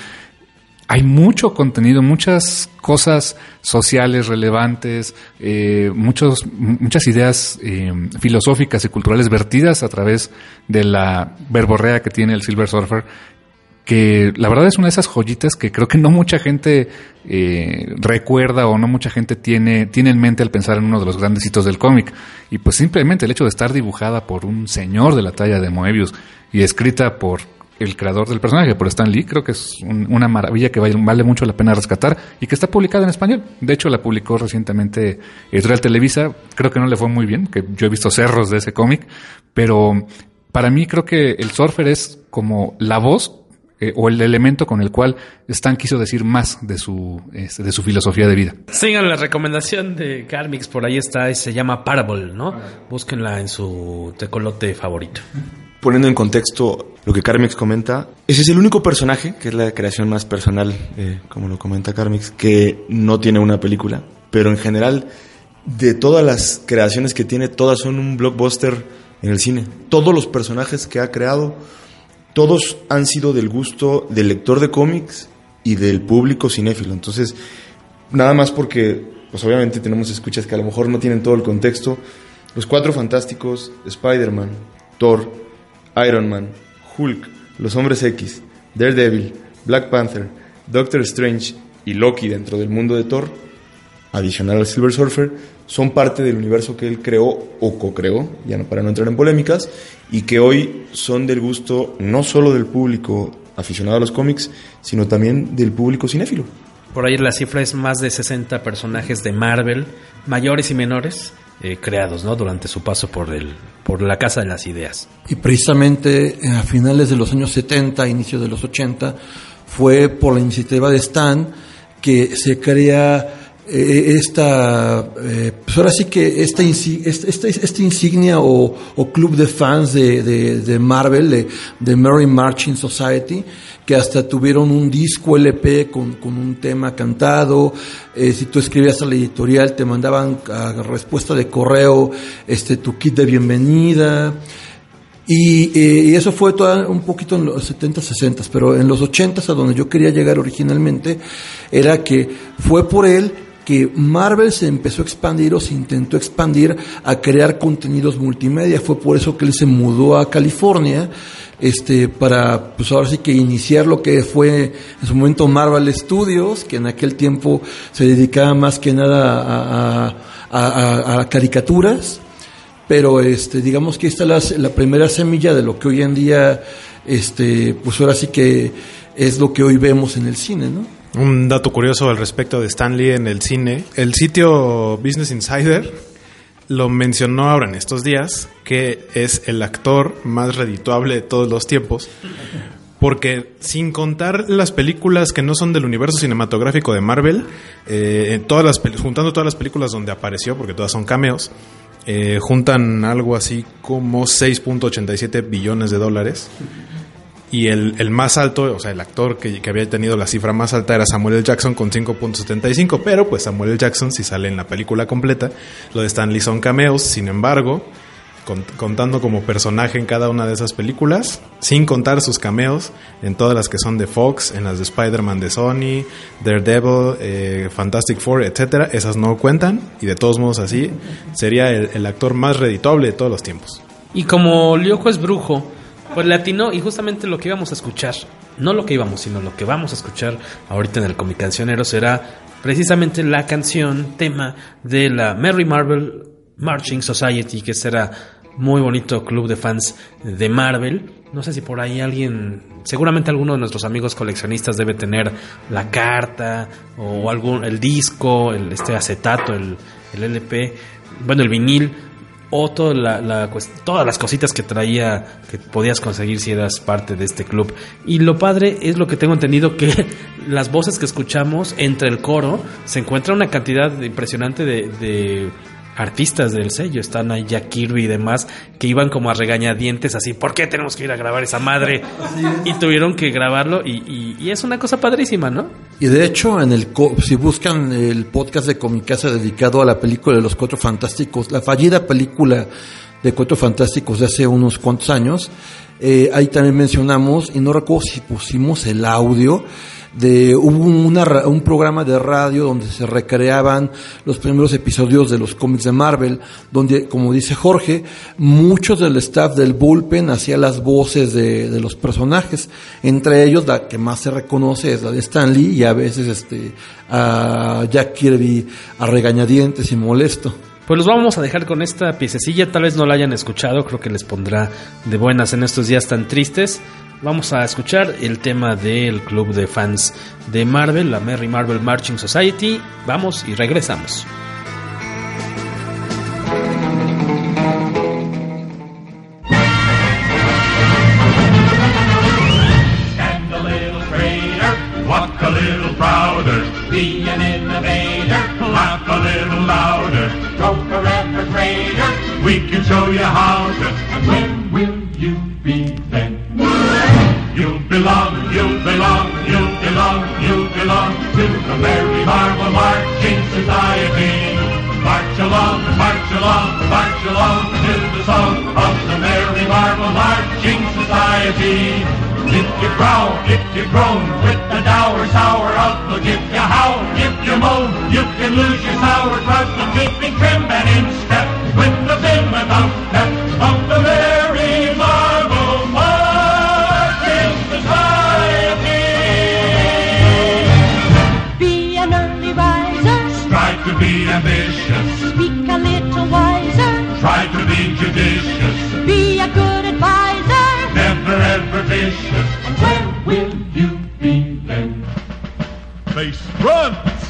Hay mucho contenido, muchas cosas sociales relevantes, eh, muchos, muchas ideas eh, filosóficas y culturales vertidas a través de la verborrea que tiene el Silver Surfer que la verdad es una de esas joyitas que creo que no mucha gente eh, recuerda o no mucha gente tiene, tiene en mente al pensar en uno de los grandes hitos del cómic. Y pues simplemente el hecho de estar dibujada por un señor de la talla de Moebius y escrita por el creador del personaje, por Stan Lee, creo que es un, una maravilla que vale, vale, mucho la pena rescatar y que está publicada en español. De hecho, la publicó recientemente Editorial Televisa. Creo que no le fue muy bien, que yo he visto cerros de ese cómic, pero para mí creo que el Surfer es como la voz eh, o el elemento con el cual Stan quiso decir más de su, este, de su filosofía de vida. Sigan la recomendación de Carmix, por ahí está, se llama Parable, ¿no? Búsquenla en su tecolote favorito. Poniendo en contexto lo que Carmix comenta, ese es el único personaje, que es la creación más personal, eh, como lo comenta Carmix, que no tiene una película, pero en general, de todas las creaciones que tiene, todas son un blockbuster en el cine. Todos los personajes que ha creado todos han sido del gusto del lector de cómics y del público cinéfilo. Entonces, nada más porque, pues obviamente tenemos escuchas que a lo mejor no tienen todo el contexto. Los Cuatro Fantásticos, Spider-Man, Thor, Iron Man, Hulk, Los Hombres X, Daredevil, Black Panther, Doctor Strange y Loki dentro del mundo de Thor, adicional al Silver Surfer, son parte del universo que él creó o co-creó, ya no para no entrar en polémicas, y que hoy son del gusto no solo del público aficionado a los cómics, sino también del público cinéfilo. Por ahí la cifra es más de 60 personajes de Marvel, mayores y menores, eh, creados ¿no? durante su paso por, el, por la Casa de las Ideas. Y precisamente eh, a finales de los años 70, inicio de los 80, fue por la iniciativa de Stan que se crea esta, eh, pues ahora sí que esta, esta, esta insignia o, club de fans de, de, Marvel, de, de, Mary Marching Society, que hasta tuvieron un disco LP con, con un tema cantado, eh, si tú escribías a la editorial te mandaban a respuesta de correo este tu kit de bienvenida, y, eh, y, eso fue todo un poquito en los 70, 60, pero en los 80 a donde yo quería llegar originalmente era que fue por él que Marvel se empezó a expandir o se intentó expandir a crear contenidos multimedia. Fue por eso que él se mudó a California, este, para, pues ahora sí que iniciar lo que fue en su momento Marvel Studios, que en aquel tiempo se dedicaba más que nada a, a, caricaturas. Pero este, digamos que esta es la, la primera semilla de lo que hoy en día, este, pues ahora sí que es lo que hoy vemos en el cine, ¿no? Un dato curioso al respecto de Stanley en el cine. El sitio Business Insider lo mencionó ahora en estos días, que es el actor más redituable de todos los tiempos. Porque sin contar las películas que no son del universo cinematográfico de Marvel, eh, todas las, juntando todas las películas donde apareció, porque todas son cameos, eh, juntan algo así como 6.87 billones de dólares. Y el, el, más alto, o sea, el actor que, que, había tenido la cifra más alta era Samuel L. Jackson con 5.75, pero pues Samuel L. Jackson si sale en la película completa. Lo de Stan Lee son cameos, sin embargo, con, contando como personaje en cada una de esas películas, sin contar sus cameos en todas las que son de Fox, en las de Spider-Man de Sony, Daredevil, eh, Fantastic Four, etcétera, esas no cuentan y de todos modos así sería el, actor más redituable de todos los tiempos. Y como Liojo es brujo, pues latino y justamente lo que íbamos a escuchar, no lo que íbamos, sino lo que vamos a escuchar ahorita en el Comic Cancionero será precisamente la canción tema de la Mary Marvel Marching Society, que será muy bonito club de fans de Marvel. No sé si por ahí alguien, seguramente alguno de nuestros amigos coleccionistas debe tener la carta o algún el disco, el este acetato, el, el LP, bueno, el vinil o toda la, la, todas las cositas que traía que podías conseguir si eras parte de este club. Y lo padre es lo que tengo entendido que las voces que escuchamos entre el coro se encuentra una cantidad impresionante de, de artistas del sello. Están ahí Jack Kirby y demás que iban como a regañadientes así, ¿por qué tenemos que ir a grabar esa madre? Y tuvieron que grabarlo y, y, y es una cosa padrísima, ¿no? Y de hecho, en el si buscan el podcast de Comicasa dedicado a la película de los Cuatro Fantásticos, la fallida película de Cuatro Fantásticos de hace unos cuantos años, eh, ahí también mencionamos, y no recuerdo si pusimos el audio, de hubo un programa de radio donde se recreaban los primeros episodios de los cómics de Marvel, donde, como dice Jorge, muchos del staff del bullpen hacía las voces de, de los personajes, entre ellos la que más se reconoce es la de Stan Lee y a veces este a Jack Kirby a regañadientes y molesto. Pues los vamos a dejar con esta piececilla, tal vez no la hayan escuchado, creo que les pondrá de buenas en estos días tan tristes. Vamos a escuchar el tema del club de fans de Marvel, la Merry Marvel Marching Society. Vamos y regresamos. Stand a little straighter, march along, march along to the song of the Merry Marvel Marching Society. If you growl, if you groan, with the dour, sour outlook, if you howl, if you moan, you can lose your sour crust from keeping trim and in step with the vim and of the Base runs.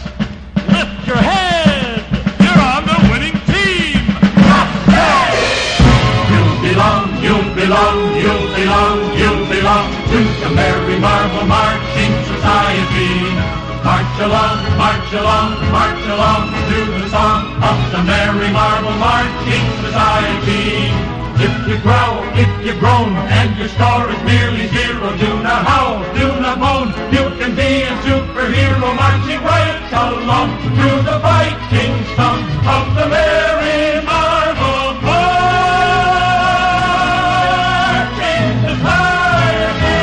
Lift your head. You're on the winning team. You belong, you belong, you belong, you belong to the Merry Marvel Marching Society. March along, march along, march along to the song of the Merry Marvel Marching Society. If you growl, if you groan, and your score is merely zero, do not howl, do not moan. You can be a superhero marching right along through the fighting song of the Merry Marvel Marching Society.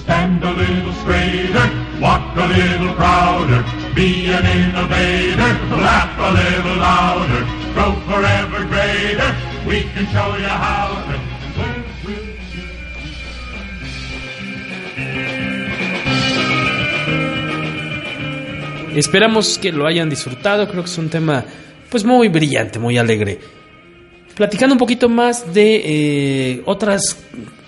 Stand a little straighter, walk a little prouder, be an innovator, laugh a little louder, grow forever. We can show you how Esperamos que lo hayan disfrutado, creo que es un tema pues muy brillante, muy alegre. Platicando un poquito más de eh, otras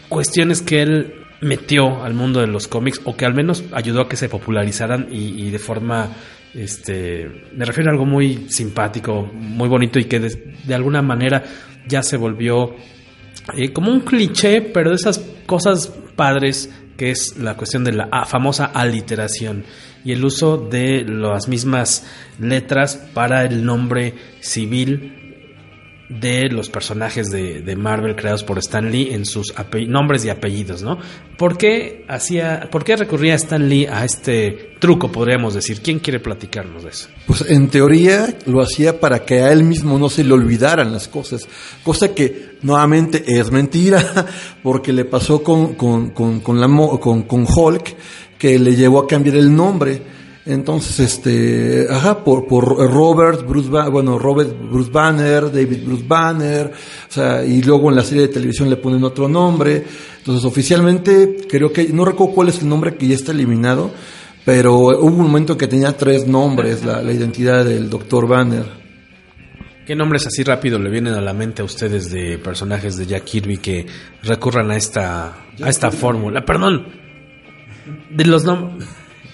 cuestiones que él metió al mundo de los cómics o que al menos ayudó a que se popularizaran y de forma este me refiero a algo muy simpático, muy bonito y que de, alguna manera ya se volvió eh, como un cliché, pero de esas cosas padres que es la cuestión de la ah, famosa aliteración y el uso de las mismas letras para el nombre civil de los personajes de, de Marvel creados por Stan Lee en sus nombres y apellidos, ¿no? ¿Por qué, hacía, ¿Por qué recurría Stan Lee a este truco, podríamos decir? ¿Quién quiere platicarnos de eso? Pues en teoría lo hacía para que a él mismo no se le olvidaran las cosas, cosa que nuevamente es mentira, porque le pasó con, con, con, con, la, con, con Hulk, que le llevó a cambiar el nombre. Entonces, este, ajá, por, por Robert Bruce, bueno, Robert Bruce Banner, David Bruce Banner, o sea, y luego en la serie de televisión le ponen otro nombre. Entonces, oficialmente, creo que, no recuerdo cuál es el nombre que ya está eliminado, pero hubo un momento que tenía tres nombres, la, la identidad del Dr. Banner. ¿Qué nombres así rápido le vienen a la mente a ustedes de personajes de Jack Kirby que recurran a esta, a esta fórmula? Perdón, de los nombres.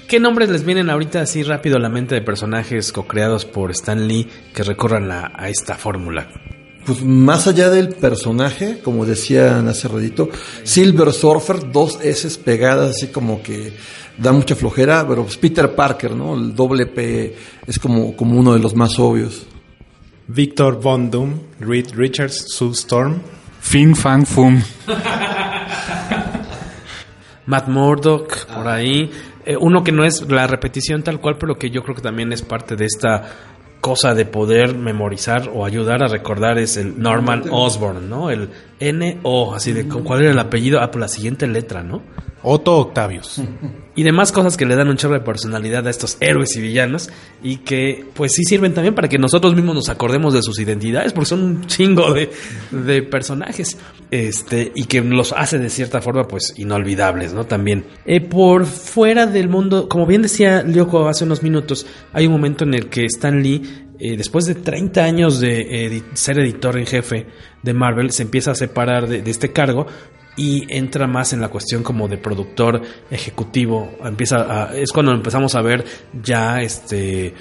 ¿Qué nombres les vienen ahorita así rápido a la mente de personajes co-creados por Stan Lee que recurran a, a esta fórmula? Pues más allá del personaje, como decían hace ratito, Silver Surfer, dos S pegadas, así como que da mucha flojera, pero pues Peter Parker, ¿no? El doble P es como, como uno de los más obvios. Victor Von Doom, Reed Richards, Sue Storm. Fin Fan Fum. Matt Murdock por ahí. Eh, uno que no es la repetición tal cual, pero que yo creo que también es parte de esta cosa de poder memorizar o ayudar a recordar es el Norman Osborn, ¿no? El N-O, así de cuál era el apellido, ah, por la siguiente letra, ¿no? Otto Octavius. Y demás cosas que le dan un chorro de personalidad a estos héroes y villanos y que pues sí sirven también para que nosotros mismos nos acordemos de sus identidades porque son un chingo de, de personajes este y que los hace de cierta forma pues inolvidables, ¿no? También. Eh, por fuera del mundo, como bien decía Lyoko hace unos minutos, hay un momento en el que Stan Lee eh, después de 30 años de ser editor en jefe de Marvel, se empieza a separar de, este cargo y entra más en la cuestión como de productor ejecutivo. Empieza a, es cuando empezamos a ver ya este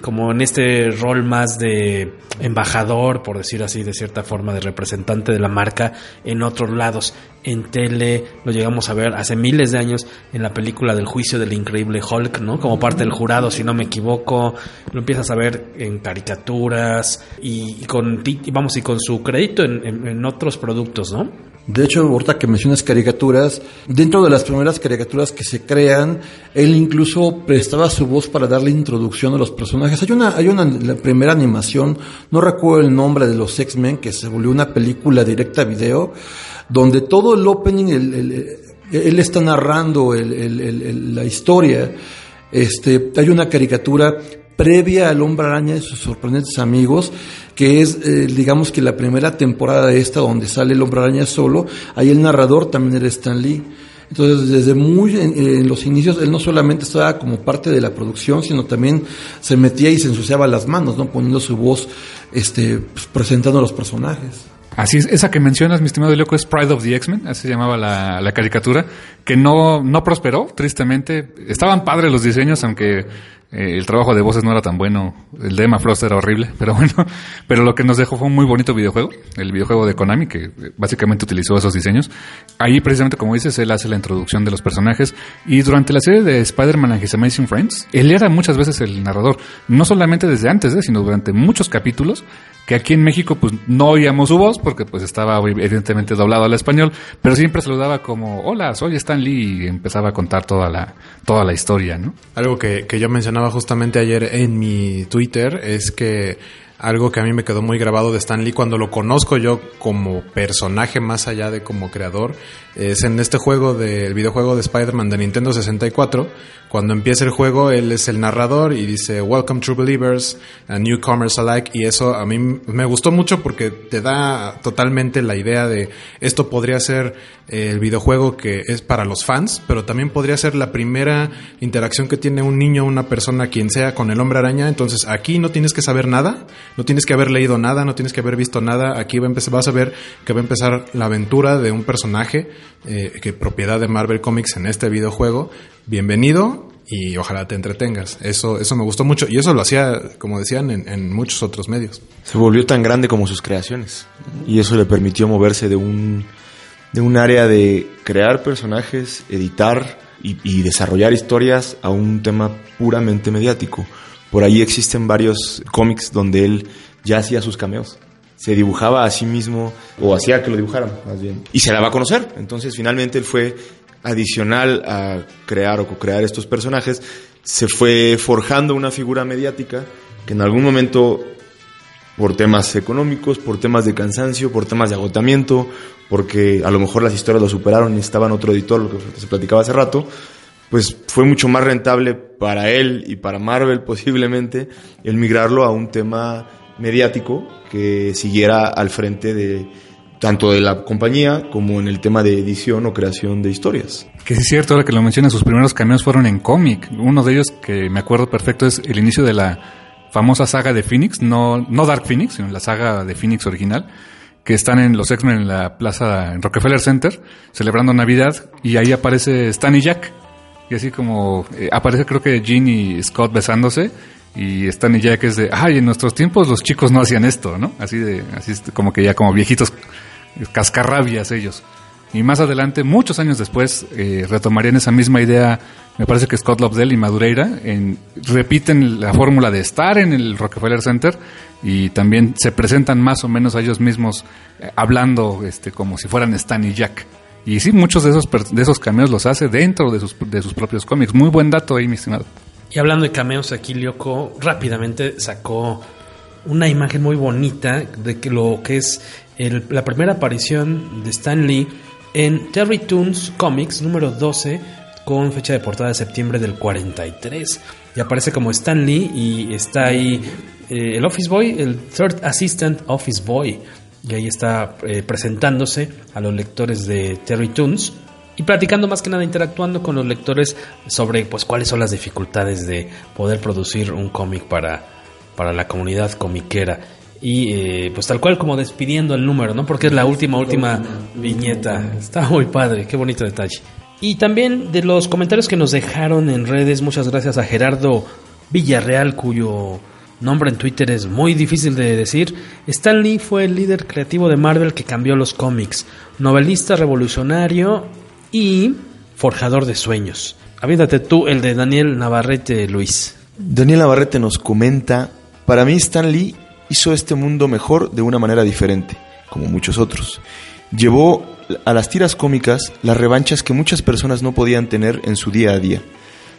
como en este rol más de embajador, por decir así, de cierta forma, de representante de la marca en otros lados. En tele lo llegamos a ver hace miles de años en la película del juicio del increíble Hulk, ¿no? Como parte del jurado, si no me equivoco. Lo empiezas a ver en caricaturas y, con, vamos, y con su crédito en, en, en otros productos, ¿no? De hecho, ahorita que mencionas caricaturas, dentro de las primeras caricaturas que se crean, él incluso prestaba su voz para darle introducción a los personajes. Hay una, hay una primera animación, no recuerdo el nombre de los X-Men, que se volvió una película directa a video, donde todo el opening, el, el, él está narrando la historia. Este, hay una caricatura previa al Hombre Araña y sus sorprendentes amigos, que es, eh, digamos que la primera temporada de esta, donde sale el Hombre Araña solo, ahí el narrador también era Stan Lee. Entonces, desde muy en, en, los inicios, él no solamente estaba como parte de la producción, sino también se metía y se ensuciaba las manos, ¿no? Poniendo su voz, este, pues, presentando a los personajes. Así es, esa que mencionas, mi estimado loco, es Pride of the X-Men, así se llamaba la, la, caricatura, que no, no prosperó, tristemente. Estaban padres los diseños, aunque eh, el trabajo de voces no era tan bueno, el de Emma Frost era horrible, pero bueno, pero lo que nos dejó fue un muy bonito videojuego, el videojuego de Konami, que básicamente utilizó esos diseños. Ahí precisamente, como dices, él hace la introducción de los personajes y durante la serie de Spider-Man and His Amazing Friends, él era muchas veces el narrador, no solamente desde antes, ¿eh? sino durante muchos capítulos, que aquí en México pues no oíamos su voz porque pues estaba evidentemente doblado al español, pero siempre saludaba como, hola, soy Stan Lee y empezaba a contar toda la, toda la historia, ¿no? Algo que, que yo mencionaba justamente ayer en mi Twitter es que algo que a mí me quedó muy grabado de Stan Lee cuando lo conozco yo como personaje más allá de como creador es en este juego del videojuego de Spider-Man de Nintendo 64 cuando empieza el juego él es el narrador y dice Welcome True Believers and Newcomers Alike y eso a mí me gustó mucho porque te da totalmente la idea de esto podría ser el videojuego que es para los fans pero también podría ser la primera interacción que tiene un niño una persona quien sea con el hombre araña. Entonces aquí no tienes que saber nada no tienes que haber leído nada, no tienes que haber visto nada. Aquí va a empezar, vas a ver que va a empezar la aventura de un personaje eh, que propiedad de Marvel Comics en este videojuego. Bienvenido y ojalá te entretengas. Eso, eso me gustó mucho y eso lo hacía, como decían, en, en muchos otros medios. Se volvió tan grande como sus creaciones y eso le permitió moverse de un de un área de crear personajes, editar y, y desarrollar historias a un tema puramente mediático. Por ahí existen varios cómics donde él ya hacía sus cameos. Se dibujaba a sí mismo, o hacía que lo dibujaran, más bien. Y se daba a conocer. Entonces, finalmente, él fue adicional a crear o co-crear estos personajes. Se fue forjando una figura mediática que en algún momento, por temas económicos, por temas de cansancio, por temas de agotamiento, porque a lo mejor las historias lo superaron y estaban otro editor, lo que se platicaba hace rato, pues fue mucho más rentable para él y para Marvel posiblemente el migrarlo a un tema mediático que siguiera al frente de tanto de la compañía como en el tema de edición o creación de historias. Que sí es cierto, ahora que lo mencionas, sus primeros cameos fueron en cómic. Uno de ellos que me acuerdo perfecto es el inicio de la famosa saga de Phoenix, no, no Dark Phoenix, sino la saga de Phoenix original, que están en los X-Men en la plaza, en Rockefeller Center, celebrando Navidad, y ahí aparece Stan y Jack, y así como eh, aparece creo que Jean y Scott besándose y Stan y Jack es de, ay, en nuestros tiempos los chicos no hacían esto, ¿no? Así de, así como que ya como viejitos cascarrabias ellos. Y más adelante, muchos años después, eh, retomarían esa misma idea, me parece que Scott Lobdell y Madureira, en, repiten la fórmula de estar en el Rockefeller Center y también se presentan más o menos a ellos mismos eh, hablando este, como si fueran Stan y Jack Y sí, muchos de esos, de esos cameos los hace dentro de sus, de sus propios cómics. Muy buen dato ahí, mi estimado. Y hablando de cameos, aquí Lyoko rápidamente sacó una imagen muy bonita de lo que es el, la primera aparición de Stan Lee en Terry Toons Comics número 12 con fecha de portada de septiembre del 43. Y aparece como Stan Lee y está ahí eh, el Office Boy, el Third Assistant Office Boy. Y ahí está eh, presentándose a los lectores de Terry Toons y platicando más que nada, interactuando con los lectores sobre pues cuáles son las dificultades de poder producir un cómic para, para la comunidad comiquera. Y eh, pues tal cual como despidiendo el número, ¿no? Porque es la última, última viñeta. Está muy padre, qué bonito detalle. Y también de los comentarios que nos dejaron en redes, muchas gracias a Gerardo Villarreal, cuyo nombre en Twitter es muy difícil de decir. Stan Lee fue el líder creativo de Marvel que cambió los cómics, novelista revolucionario y forjador de sueños. Avídate tú el de Daniel Navarrete, Luis. Daniel Navarrete nos comenta, para mí Stan Lee hizo este mundo mejor de una manera diferente, como muchos otros. Llevó a las tiras cómicas las revanchas que muchas personas no podían tener en su día a día,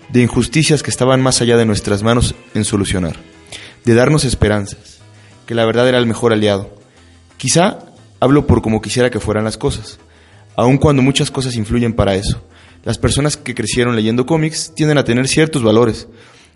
de injusticias que estaban más allá de nuestras manos en solucionar, de darnos esperanzas, que la verdad era el mejor aliado. Quizá hablo por como quisiera que fueran las cosas, aun cuando muchas cosas influyen para eso. Las personas que crecieron leyendo cómics tienden a tener ciertos valores.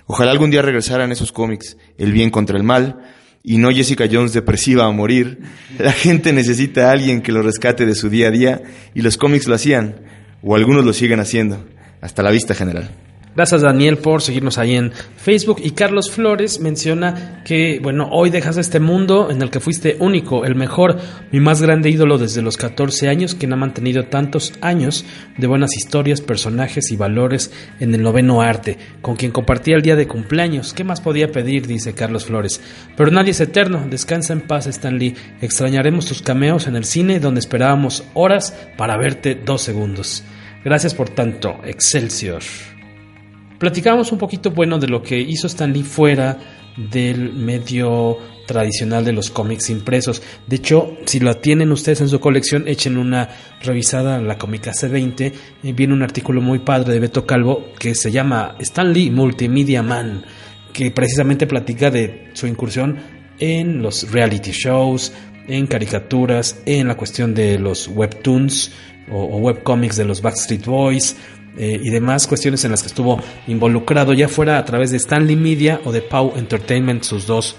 Ojalá algún día regresaran esos cómics, el bien contra el mal, y no Jessica Jones depresiva a morir. La gente necesita a alguien que lo rescate de su día a día, y los cómics lo hacían, o algunos lo siguen haciendo. Hasta la vista general. Gracias Daniel por seguirnos ahí en Facebook. Y Carlos Flores menciona que, bueno, hoy dejas este mundo en el que fuiste único, el mejor, mi más grande ídolo desde los 14 años, quien ha mantenido tantos años de buenas historias, personajes y valores en el noveno arte, con quien compartía el día de cumpleaños. ¿Qué más podía pedir? dice Carlos Flores. Pero nadie es eterno. Descansa en paz, Stan Lee. Extrañaremos tus cameos en el cine, donde esperábamos horas para verte dos segundos. Gracias por tanto, Excelsior. Platicábamos un poquito, bueno, de lo que hizo Stan Lee fuera del medio tradicional de los cómics impresos. De hecho, si lo tienen ustedes en su colección, echen una revisada a la cómica C20. Eh, viene un artículo muy padre de Beto Calvo que se llama Stan Lee Multimedia Man, que precisamente platica de su incursión en los reality shows, en caricaturas, en la cuestión de los webtoons o, o webcomics de los Backstreet Boys, eh, y demás cuestiones en las que estuvo involucrado, ya fuera a través de Stanley Media o de Pau Entertainment, sus dos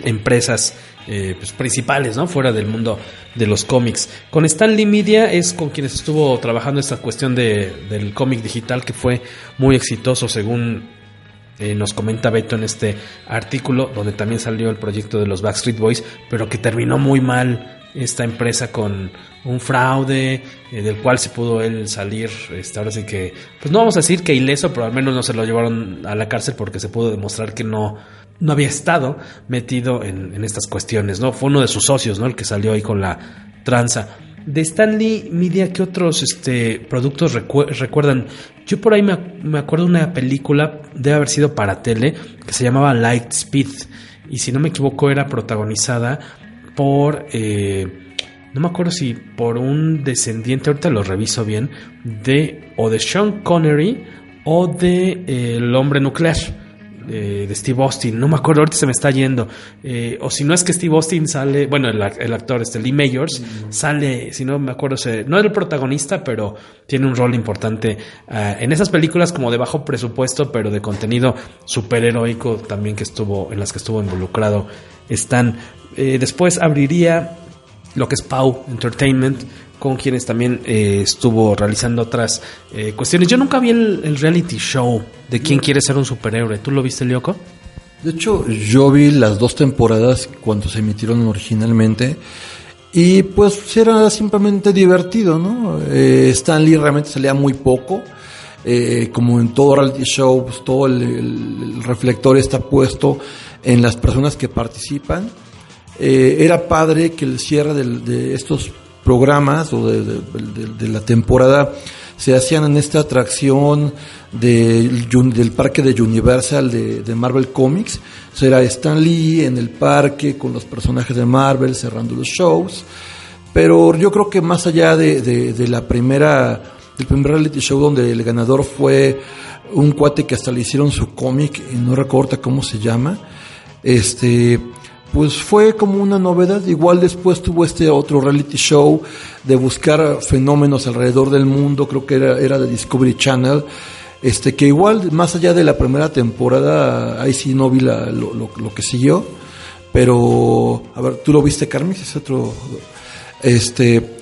empresas eh, pues, principales, ¿no? Fuera del mundo de los cómics. Con Stanley Media es con quienes estuvo trabajando esta cuestión de, del cómic digital que fue muy exitoso según eh, nos comenta Beto en este artículo, donde también salió el proyecto de los Backstreet Boys, pero que terminó muy mal esta empresa con un fraude eh, del cual se pudo él salir este, ahora sí que pues no vamos a decir que ileso pero al menos no se lo llevaron a la cárcel porque se pudo demostrar que no no había estado metido en, en estas cuestiones no fue uno de sus socios no el que salió ahí con la tranza de Stanley Media, ¿qué otros este, productos recuerdan? Yo por ahí me, me acuerdo una película, debe haber sido para tele, que se llamaba Light Speed. Y si no me equivoco, era protagonizada por, eh, no me acuerdo si por un descendiente, ahorita lo reviso bien, de o de Sean Connery o de eh, El hombre nuclear. Eh, de Steve Austin, no me acuerdo, ahorita se me está yendo. Eh, o si no es que Steve Austin sale, bueno, el, el actor, este Lee Mayors, sale, si no me acuerdo, se, no era el protagonista, pero tiene un rol importante uh, en esas películas como de bajo presupuesto, pero de contenido superheroico también que estuvo, en las que estuvo involucrado. Están eh, después abriría lo que es Pau Entertainment, con quienes también eh, estuvo realizando otras eh, cuestiones. Yo nunca vi el, reality show de quién quiere ser un superhéroe. ¿Tú lo viste, Lyoko? De hecho, yo vi las dos temporadas cuando se emitieron originalmente. Y pues era simplemente divertido, ¿no? Eh, Stan Lee realmente salía muy poco. Eh, como en todo reality show, pues todo el reflector está puesto en las personas que participan. Eh, era padre que el cierre del, de estos programas o de, de, de, de, la temporada se hacían en esta atracción del parque de Universal de, Marvel Comics. O sea, Stan Lee en el parque con los personajes de Marvel cerrando los shows. Pero yo creo que más allá de, la primera, del primer reality show donde el ganador fue un cuate que hasta le hicieron su cómic, no recuerdo cómo se llama, este, pues fue como una novedad. Igual después tuvo este otro reality show de buscar fenómenos alrededor del mundo, creo que era, era de Discovery Channel, este, que igual, más allá de la primera temporada, ahí sí no vi lo, lo, que siguió, pero, a ver, ¿tú lo viste, Carmen? Es otro, este,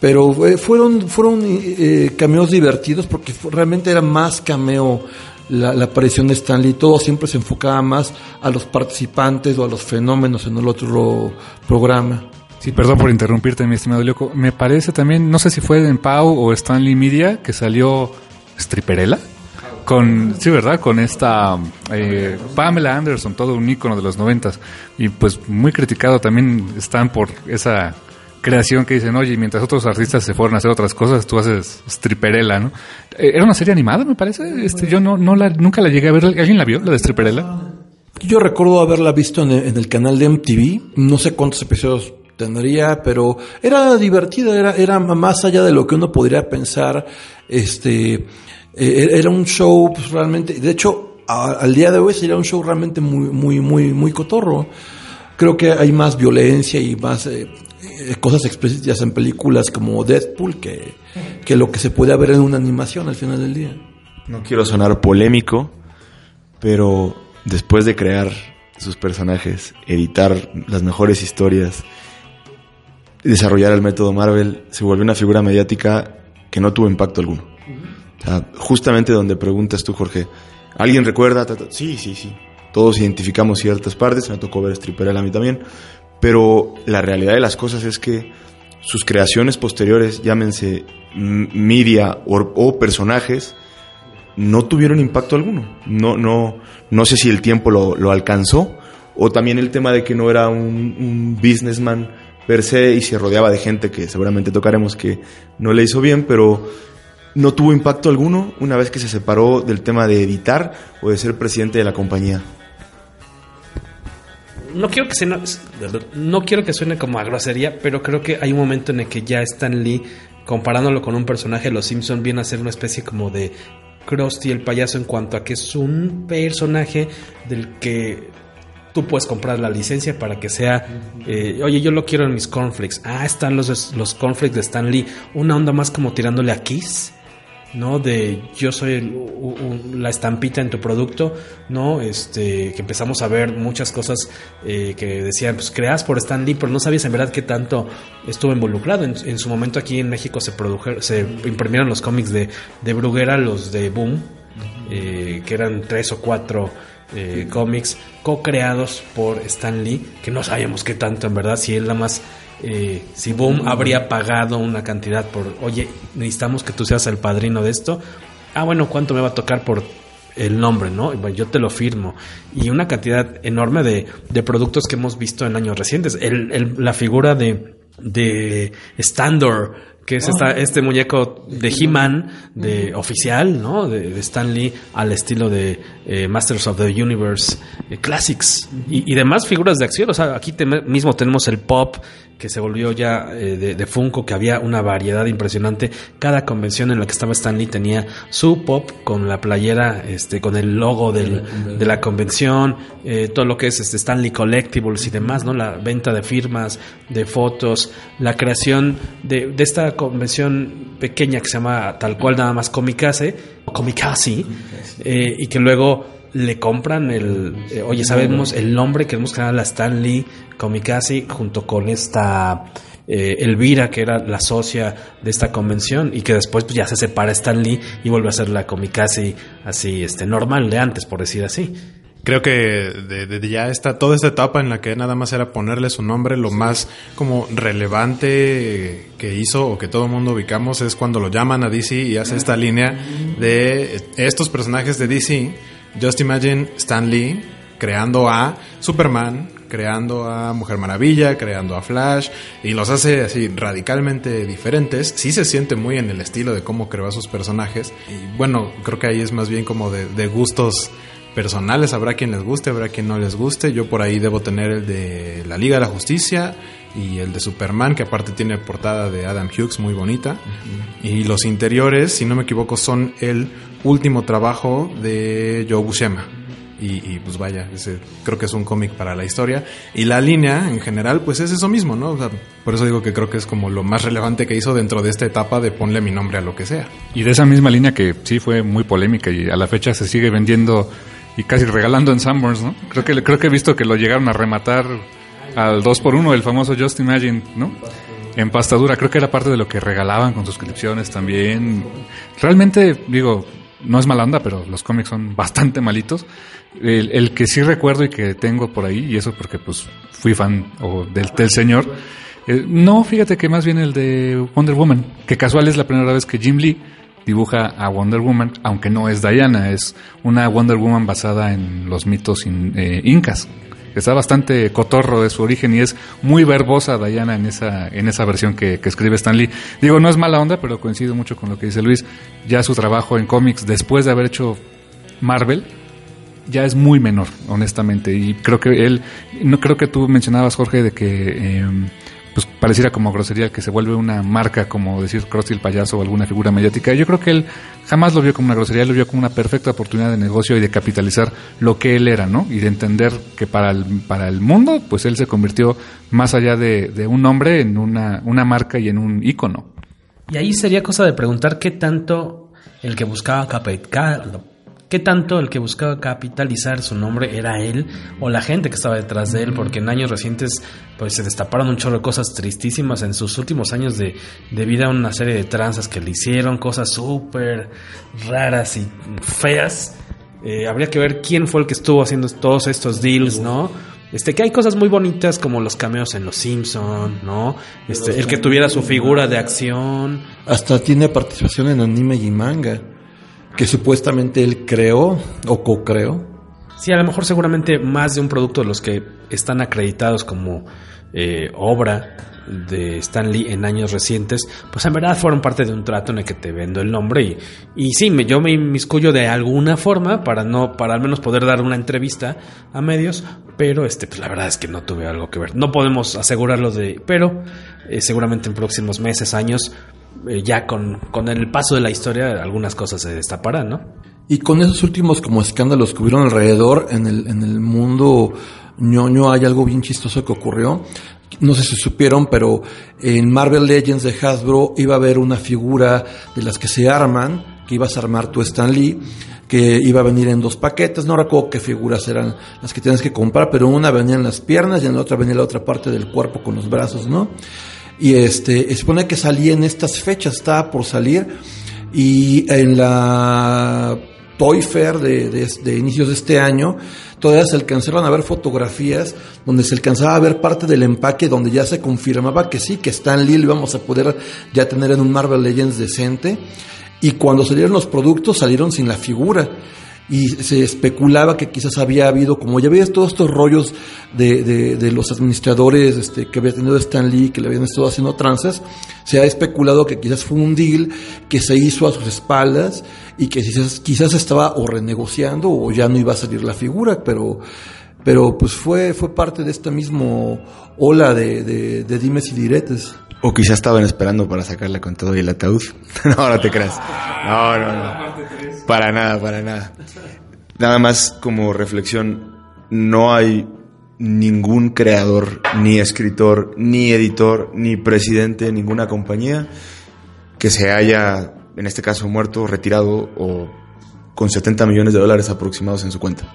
pero fueron, fueron eh, cameos divertidos porque realmente era más cameo la, la, aparición de Stanley. Todo siempre se enfocaba más a los participantes o a los fenómenos en el otro programa. Sí, perdón por interrumpirte, mi estimado Loco. Me parece también, no sé si fue en Pau o Stanley Media, que salió Stripperella. Con, sí, ¿verdad? Con esta eh, Pamela Anderson, todo un ícono de los noventas. Y pues muy criticado también están por esa creación que dicen, oye, mientras otros artistas se fueron a hacer otras cosas, tú haces stripperella, ¿no? Eh, Era una serie animada, me parece. Este, yo no, no la, nunca la llegué a ver. ¿Alguien la vio, la de stripperella? Yo recuerdo haberla visto en el, canal de MTV. No sé cuántos episodios tendría, pero era divertida, era, era más allá de lo que uno podría pensar. Este, eh, era un show pues, realmente, de hecho, al día de hoy sería un show realmente muy, muy, muy, muy cotorro. Creo que hay más violencia y más eh, cosas explícitas en películas como Deadpool que, que lo que se puede ver en una animación al final del día. No quiero sonar polémico, pero después de crear sus personajes, editar las mejores historias, desarrollar el método Marvel, se volvió una figura mediática que no tuvo impacto alguno. O sea, justamente donde preguntas tú, Jorge, ¿alguien recuerda? Sí, sí, sí. Todos identificamos ciertas partes, me tocó ver Stripperella a mí también, pero la realidad de las cosas es que sus creaciones posteriores, llámense media o, personajes, no tuvieron impacto alguno. No, no, no sé si el tiempo lo, lo alcanzó o también el tema de que no era un, un, businessman per se y se rodeaba de gente que seguramente tocaremos que no le hizo bien, pero no tuvo impacto alguno una vez que se separó del tema de editar o de ser presidente de la compañía. No quiero que suene, no quiero que suene como a grosería, pero creo que hay un momento en el que ya Stan Lee, comparándolo con un personaje de Los Simpson, viene a ser una especie como de Krusty el payaso en cuanto a que es un personaje del que tú puedes comprar la licencia para que sea, eh, oye, yo lo quiero en mis cornflakes. Ah, están los, los cornflakes de Stan Lee. Una onda más como tirándole a Kiss. ¿No? De yo soy el, la estampita en tu producto, ¿no? Este, que empezamos a ver muchas cosas eh, que decían, pues creas por Stan Lee, pero no sabías en verdad qué tanto estuvo involucrado. En, en su momento aquí en México se produjeron, se imprimieron los cómics de, de Bruguera, los de Boom, eh, que eran tres o cuatro eh, cómics co-creados por Stan Lee, que no sabíamos qué tanto en verdad, si él nada más eh, si Boom habría pagado una cantidad por, oye, necesitamos que tú seas el padrino de esto. Ah, bueno, ¿cuánto me va a tocar por el nombre, no? Bueno, yo te lo firmo. Y una cantidad enorme de, de productos que hemos visto en años recientes. El, el, la figura de, de Standor, que es esta, este muñeco de He-Man, de oficial, ¿no? De, de, Stan Lee al estilo de eh, Masters of the Universe eh, Classics y, y, demás figuras de acción. O sea, aquí te, mismo tenemos el pop que se volvió ya eh, de, de, Funko, que había una variedad impresionante. Cada convención en la que estaba Stan Lee tenía su pop con la playera, este, con el logo del, de la convención, eh, todo lo que es este Stan Lee Collectibles y demás, ¿no? La venta de firmas, de fotos, la creación de, de esta convención pequeña que se llama tal cual nada más Comicase, o Comicasi, eh, y que luego le compran el, eh, oye, sabemos el nombre, queremos crear la Stan Lee Comicasi junto con esta eh, Elvira, que era la socia de esta convención y que después pues, ya se separa Stan Lee y vuelve a ser la Comicasi así, este, normal de antes, por decir así. Creo que de, de, ya está toda esta etapa en la que nada más era ponerle su nombre, lo más como relevante que hizo o que todo el mundo ubicamos es cuando lo llaman a DC y hace esta línea de estos personajes de DC. Just imagine Stan Lee creando a Superman, creando a Mujer Maravilla, creando a Flash, y los hace así radicalmente diferentes. Sí se siente muy en el estilo de cómo creó a sus personajes. Y bueno, creo que ahí es más bien como de, de gustos personales. Habrá quien les guste, habrá quien no les guste. Yo por ahí debo tener el de la Liga de la Justicia y el de Superman, que aparte tiene portada de Adam Hughes muy bonita. Y los interiores, si no me equivoco, son el último trabajo de Joe Buscema. Y, y, pues vaya, ese creo que es un cómic para la historia. Y la línea en general, pues es eso mismo, ¿no? Por eso digo que creo que es como lo más relevante que hizo dentro de esta etapa de ponle mi nombre a lo que sea. Y de esa misma línea que sí fue muy polémica y a la fecha se sigue vendiendo y casi regalando en Sanborns, ¿no? Creo que, creo que he visto que lo llegaron a rematar al 2 por 1 el famoso Just Imagine, ¿no? En pastadura, creo que era parte de lo que regalaban con suscripciones también. Realmente, digo, no es mala onda, pero los cómics son bastante malitos. El, el, que sí recuerdo y que tengo por ahí, y eso porque pues fui fan o del, señor, eh, no, fíjate que más bien el de Wonder Woman, que casual es la primera vez que Jim Lee dibuja a Wonder Woman, aunque no es Diana, es una Wonder Woman basada en los mitos in, eh, incas. Está bastante cotorro de su origen y es muy verbosa Diana en esa, en esa versión que, escribe Stan Lee. Digo, no es mala onda, pero coincido mucho con lo que dice Luis. Ya su trabajo en cómics, después de haber hecho Marvel, ya es muy menor, honestamente. Y creo que él, no creo que tú mencionabas, Jorge, de que eh, pues pareciera como grosería que se vuelve una marca, como decir Krusty el payaso o alguna figura mediática. Yo creo que él jamás lo vio como una grosería, lo vio como una perfecta oportunidad de negocio y de capitalizar lo que él era, ¿no? Y de entender que para el, para el mundo, pues él se convirtió más allá de, un nombre en una, una marca y en un ícono. Y ahí sería cosa de preguntar qué tanto el que buscaba capital, qué tanto el que buscaba capitalizar su nombre era él o la gente que estaba detrás de él, porque en años recientes pues se destaparon un chorro de cosas tristísimas en sus últimos años de, de vida, una serie de tranzas que le hicieron, cosas súper raras y feas. Eh, habría que ver quién fue el que estuvo haciendo todos estos deals, ¿no? Este, que hay cosas muy bonitas como los cameos en Los Simpson, ¿no? Este, el que tuviera su figura de acción. Hasta tiene participación en anime y manga, que supuestamente él creó o co-creó. Sí, a lo mejor seguramente más de un producto de los que están acreditados como eh, obra de Stan Lee en años recientes, pues en verdad fueron parte de un trato en el que te vendo el nombre y, y sí, me, yo me inmiscuyo de alguna forma para no, para al menos poder dar una entrevista a medios, pero este, pues la verdad es que no tuve algo que ver. No podemos asegurarlo de, pero eh, seguramente en próximos meses, años, eh, ya con, con el paso de la historia, algunas cosas se destaparán, ¿no? Y con esos últimos como escándalos que hubieron alrededor en el, en el mundo ñoño hay algo bien chistoso que ocurrió no sé si supieron, pero en Marvel Legends de Hasbro iba a haber una figura de las que se arman, que ibas a armar tu Stan Lee, que iba a venir en dos paquetes, no recuerdo qué figuras eran las que tienes que comprar, pero una venía en las piernas y en la otra venía la otra parte del cuerpo con los brazos, ¿no? Y este, supone que salía en estas fechas, estaba por salir, y en la Toy Fair de, de, de inicios de este año, todavía se alcanzaron a ver fotografías donde se alcanzaba a ver parte del empaque donde ya se confirmaba que sí, que Stan Lee lo íbamos a poder ya tener en un Marvel Legends decente. Y cuando salieron los productos salieron sin la figura. Y se especulaba que quizás había habido, como ya veías todos estos rollos de, de, de los administradores este, que había tenido Stan Lee, que le habían estado haciendo tranzas, se ha especulado que quizás fue un deal que se hizo a sus espaldas y que quizás, quizás estaba o renegociando o ya no iba a salir la figura, pero, pero pues fue, fue parte de esta mismo ola de, de, de dimes y diretes. O quizás estaban esperando para sacarla con todo y el ataúd. no, no te creas. No, no, no. Para nada, para nada. Nada más como reflexión, no hay ningún creador, ni escritor, ni editor, ni presidente de ninguna compañía que se haya, en este caso, muerto, retirado o con 70 millones de dólares aproximados en su cuenta.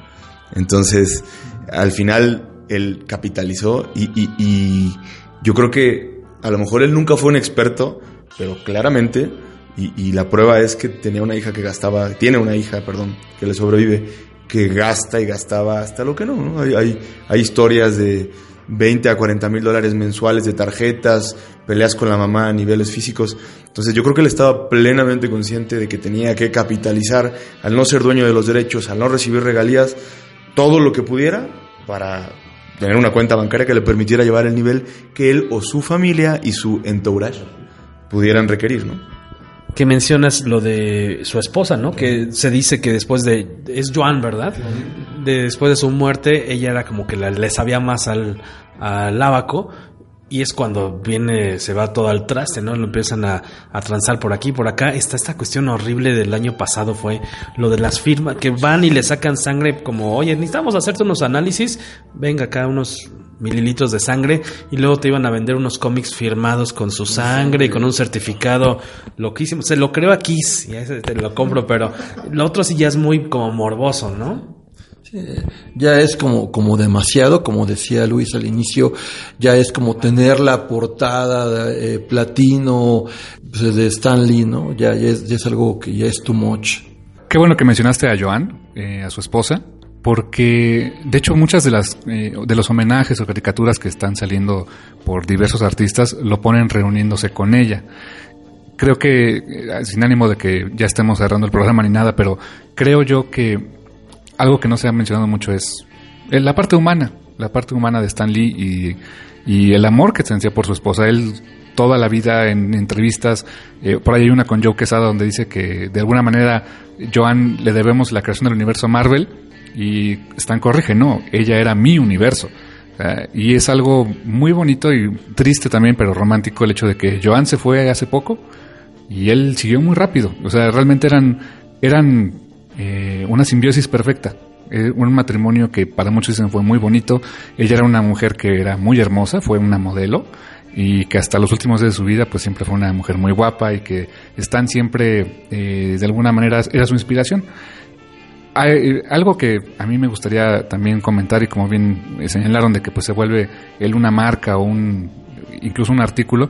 Entonces, al final, él capitalizó y, y, y yo creo que a lo mejor él nunca fue un experto, pero claramente, y, la prueba es que tenía una hija que gastaba, tiene una hija, perdón, que le sobrevive, que gasta y gastaba hasta lo que no, ¿no? Hay, hay, hay historias de 20 a 40 mil dólares mensuales de tarjetas, peleas con la mamá a niveles físicos. Entonces yo creo que él estaba plenamente consciente de que tenía que capitalizar al no ser dueño de los derechos, al no recibir regalías, todo lo que pudiera para tener una cuenta bancaria que le permitiera llevar el nivel que él o su familia y su entourage pudieran requerir, ¿no? Que mencionas lo de su esposa, ¿no? Que se dice que después de... Es Joan, ¿verdad? De, después de su muerte, ella era como que la, le sabía más al, al abaco y es cuando viene, se va todo al traste, ¿no? Lo empiezan a, a transar por aquí, por acá. Está esta cuestión horrible del año pasado, fue lo de las firmas, que van y le sacan sangre como, oye, necesitamos hacerte unos análisis, venga acá unos mililitros de sangre y luego te iban a vender unos cómics firmados con su sangre y con un certificado loquísimo. Se lo creo a Kiss, y a ese te lo compro, pero lo otro sí ya es muy como morboso, ¿no? Ya es como, como demasiado, como decía Luis al inicio, ya es como tener la portada eh, platino pues, de Stanley, ¿no? Ya, ya, es, ya es algo que ya es too much. Qué bueno que mencionaste a Joan, eh, a su esposa, porque de hecho muchas de las eh, de los homenajes o caricaturas que están saliendo por diversos artistas lo ponen reuniéndose con ella. Creo que eh, sin ánimo de que ya estemos cerrando el programa ni nada, pero creo yo que algo que no se ha mencionado mucho es eh, la parte humana, la parte humana de Stan Lee y, el amor que sentía por su esposa. Él toda la vida en entrevistas, eh, por ahí hay una con Joe Quesada donde dice que de alguna manera Joan le debemos la creación del universo Marvel y Stan corrige, no, ella era mi universo. Uh, y es algo muy bonito y triste también, pero romántico el hecho de que Joan se fue hace poco y él siguió muy rápido. O sea, realmente eran, eran eh, una simbiosis perfecta. Eh, un matrimonio que para muchos dicen fue muy bonito. Ella era una mujer que era muy hermosa, fue una modelo y que hasta los últimos días de su vida pues siempre fue una mujer muy guapa y que están siempre eh, de alguna manera era su inspiración. Hay, algo que a mí me gustaría también comentar y como bien señalaron de que pues se vuelve él una marca o un incluso un artículo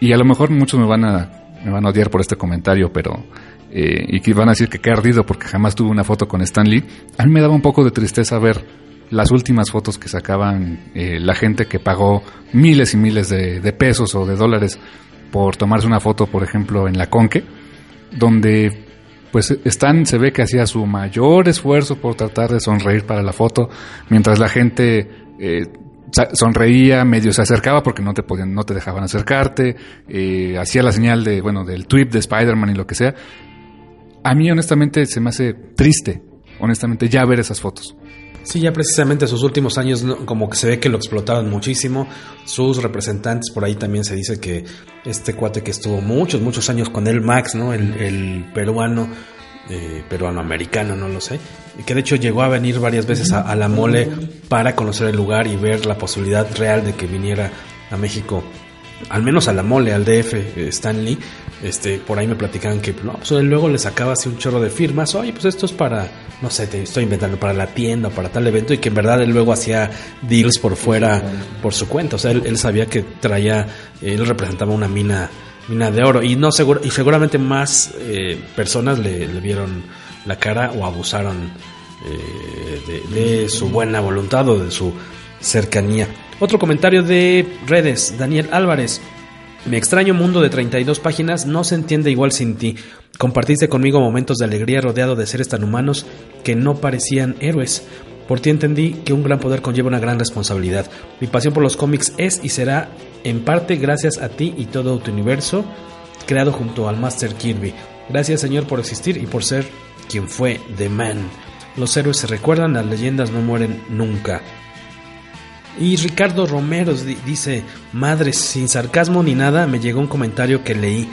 y a lo mejor muchos me van a me van a odiar por este comentario pero eh, y que van a decir que qué ardido porque jamás tuve una foto con Stan Lee, a mí me daba un poco de tristeza ver las últimas fotos que sacaban eh, la gente que pagó miles y miles de, pesos o de dólares por tomarse una foto, por ejemplo, en la Conque, donde pues Stan se ve que hacía su mayor esfuerzo por tratar de sonreír para la foto, mientras la gente eh, sonreía, medio se acercaba porque no te podían, no te dejaban acercarte, eh, hacía la señal de, bueno, del tweet de Spider-Man y lo que sea, a mí honestamente se me hace triste, honestamente, ya ver esas fotos. Sí, ya precisamente sus últimos años como que se ve que lo explotaban muchísimo. Sus representantes por ahí también se dice que este cuate que estuvo muchos, muchos años con él, Max, ¿no? El, peruano, eh, peruano-americano, no lo sé. Que de hecho llegó a venir varias veces a la mole para conocer el lugar y ver la posibilidad real de que viniera a México al menos a la mole, al DF, eh, Stanley, este, por ahí me platicaban que no, pues luego le sacaba así un chorro de firmas, oye, pues esto es para, no sé, te estoy inventando, para la tienda, para tal evento, y que en verdad él luego hacía deals por fuera, por su cuenta, o sea, él, él sabía que traía, él representaba una mina, mina de oro, y no seguro, y seguramente más eh, personas le, le, vieron la cara o abusaron eh, de, de su buena voluntad o de su cercanía. Otro comentario de redes, Daniel Álvarez. Mi extraño mundo de 32 páginas no se entiende igual sin ti. Compartiste conmigo momentos de alegría rodeado de seres tan humanos que no parecían héroes. Por ti entendí que un gran poder conlleva una gran responsabilidad. Mi pasión por los cómics es y será en parte gracias a ti y todo tu universo creado junto al Master Kirby. Gracias Señor por existir y por ser quien fue The Man. Los héroes se recuerdan, las leyendas no mueren nunca. Y Ricardo Romero dice, madre, sin sarcasmo ni nada, me llegó un comentario que leí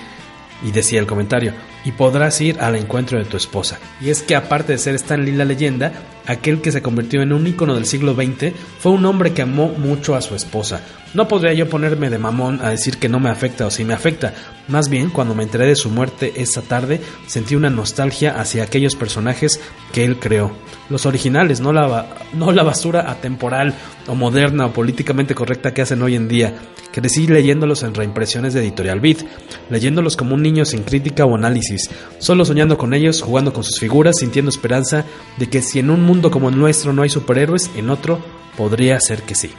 y decía el comentario, y podrás ir al encuentro de tu esposa. Y es que aparte de ser Stanley la leyenda, aquel que se convirtió en un ícono del siglo XX fue un hombre que amó mucho a su esposa. No podría yo ponerme de mamón a decir que no me afecta o si me afecta. Más bien, cuando me enteré de su muerte esa tarde, sentí una nostalgia hacia aquellos personajes que él creó. Los originales, no la, no la basura atemporal o moderna o políticamente correcta que hacen hoy en día. Crecí leyéndolos en reimpresiones de Editorial Beat, leyéndolos como un niño sin crítica o análisis, solo soñando con ellos, jugando con sus figuras, sintiendo esperanza de que si en un mundo como el nuestro no hay superhéroes, en otro podría ser que sí.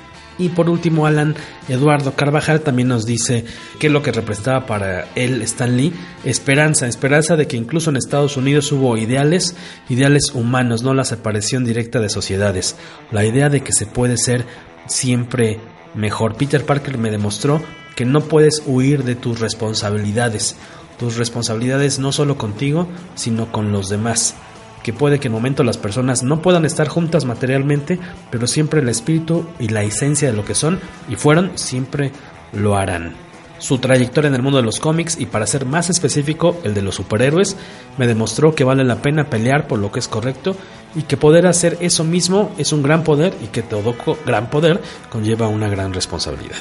Y por último, Alan Eduardo Carvajal también nos dice que es lo que representaba para él Stan Lee, esperanza, esperanza de que incluso en Estados Unidos hubo ideales, ideales humanos, no la separación directa de sociedades, la idea de que se puede ser siempre mejor. Peter Parker me demostró que no puedes huir de tus responsabilidades, tus responsabilidades no solo contigo, sino con los demás. Que puede que en momento las personas no puedan estar juntas materialmente, pero siempre el espíritu y la esencia de lo que son y fueron siempre lo harán. Su trayectoria en el mundo de los cómics y para ser más específico el de los superhéroes me demostró que vale la pena pelear por lo que es correcto y que poder hacer eso mismo es un gran poder y que todo gran poder conlleva una gran responsabilidad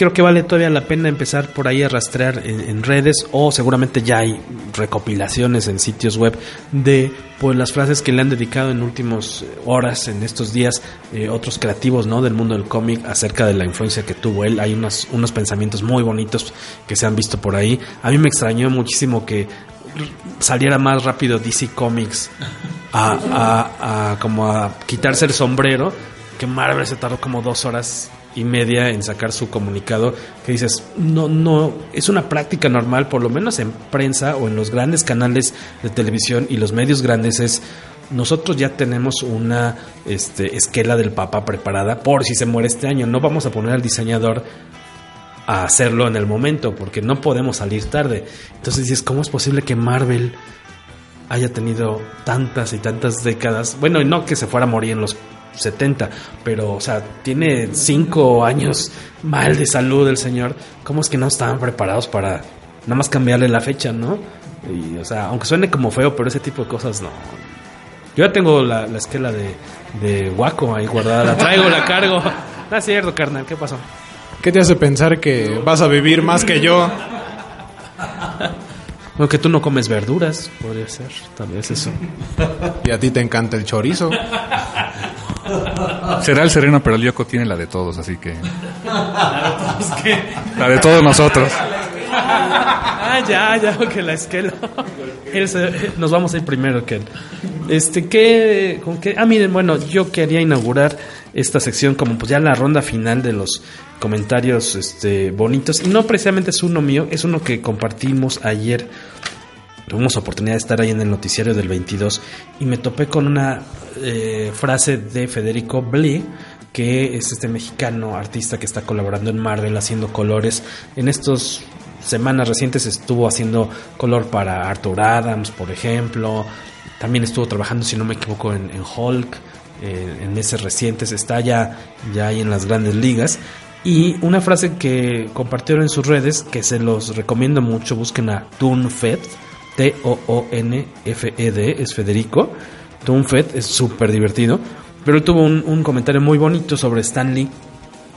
creo que vale todavía la pena empezar por ahí a rastrear en, redes o seguramente ya hay recopilaciones en sitios web de pues las frases que le han dedicado en últimas horas en estos días eh, otros creativos no del mundo del cómic acerca de la influencia que tuvo él. Hay unos unos pensamientos muy bonitos que se han visto por ahí. A mí me extrañó muchísimo que saliera más rápido DC Comics a como a quitarse el sombrero que Marvel se tardó como dos horas y media en sacar su comunicado que dices, no, no, es una práctica normal, por lo menos en prensa o en los grandes canales de televisión y los medios grandes es, nosotros ya tenemos una este, esquela del Papa preparada por si se muere este año, no vamos a poner al diseñador a hacerlo en el momento porque no podemos salir tarde. Entonces dices, ¿cómo es posible que Marvel haya tenido tantas y tantas décadas? Bueno, y no que se fuera a morir en los 70, pero, o sea, tiene 5 años mal de salud el señor. ¿Cómo es que no estaban preparados para nada más cambiarle la fecha, no? Y, o sea, aunque suene como feo, pero ese tipo de cosas no. Yo ya tengo la, la esquela de, de Waco ahí guardada, la traigo, la cargo. No es cierto, carnal, ¿qué pasó? ¿Qué te hace pensar que vas a vivir más que yo? Porque tú no comes verduras, podría ser, tal vez eso. Y a ti te encanta el chorizo. Será el sereno, pero el Yoko tiene la de todos, así que. La de todos nosotros. Ah, ya, ya, que la esquela. Nos vamos a ir primero que Este, ¿qué, con qué? Ah, miren, bueno, yo quería inaugurar esta sección como pues ya la ronda final de los comentarios este, bonitos. Y no precisamente es uno mío, es uno que compartimos ayer tuvimos oportunidad de estar ahí en el noticiario del 22 y me topé con una eh, frase de Federico Blee que es este mexicano artista que está colaborando en Marvel haciendo colores. En estos semanas recientes estuvo haciendo color para Arthur Adams, por ejemplo. También estuvo trabajando, si no me equivoco, en, Hulk. Eh, en meses recientes está ya, ya ahí en las grandes ligas. Y una frase que compartieron en sus redes, que se los recomiendo mucho, busquen a Fed T-O-O-N-F-E-D, es Federico. Tunfet es súper divertido. Pero tuvo un, comentario muy bonito sobre Stanley,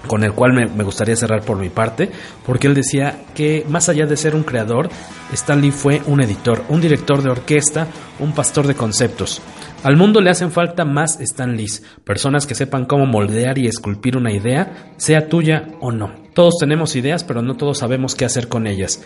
con el cual me, me, gustaría cerrar por mi parte, porque él decía que más allá de ser un creador, Stanley fue un editor, un director de orquesta, un pastor de conceptos. Al mundo le hacen falta más Stanleys, personas que sepan cómo moldear y esculpir una idea, sea tuya o no. Todos tenemos ideas, pero no todos sabemos qué hacer con ellas.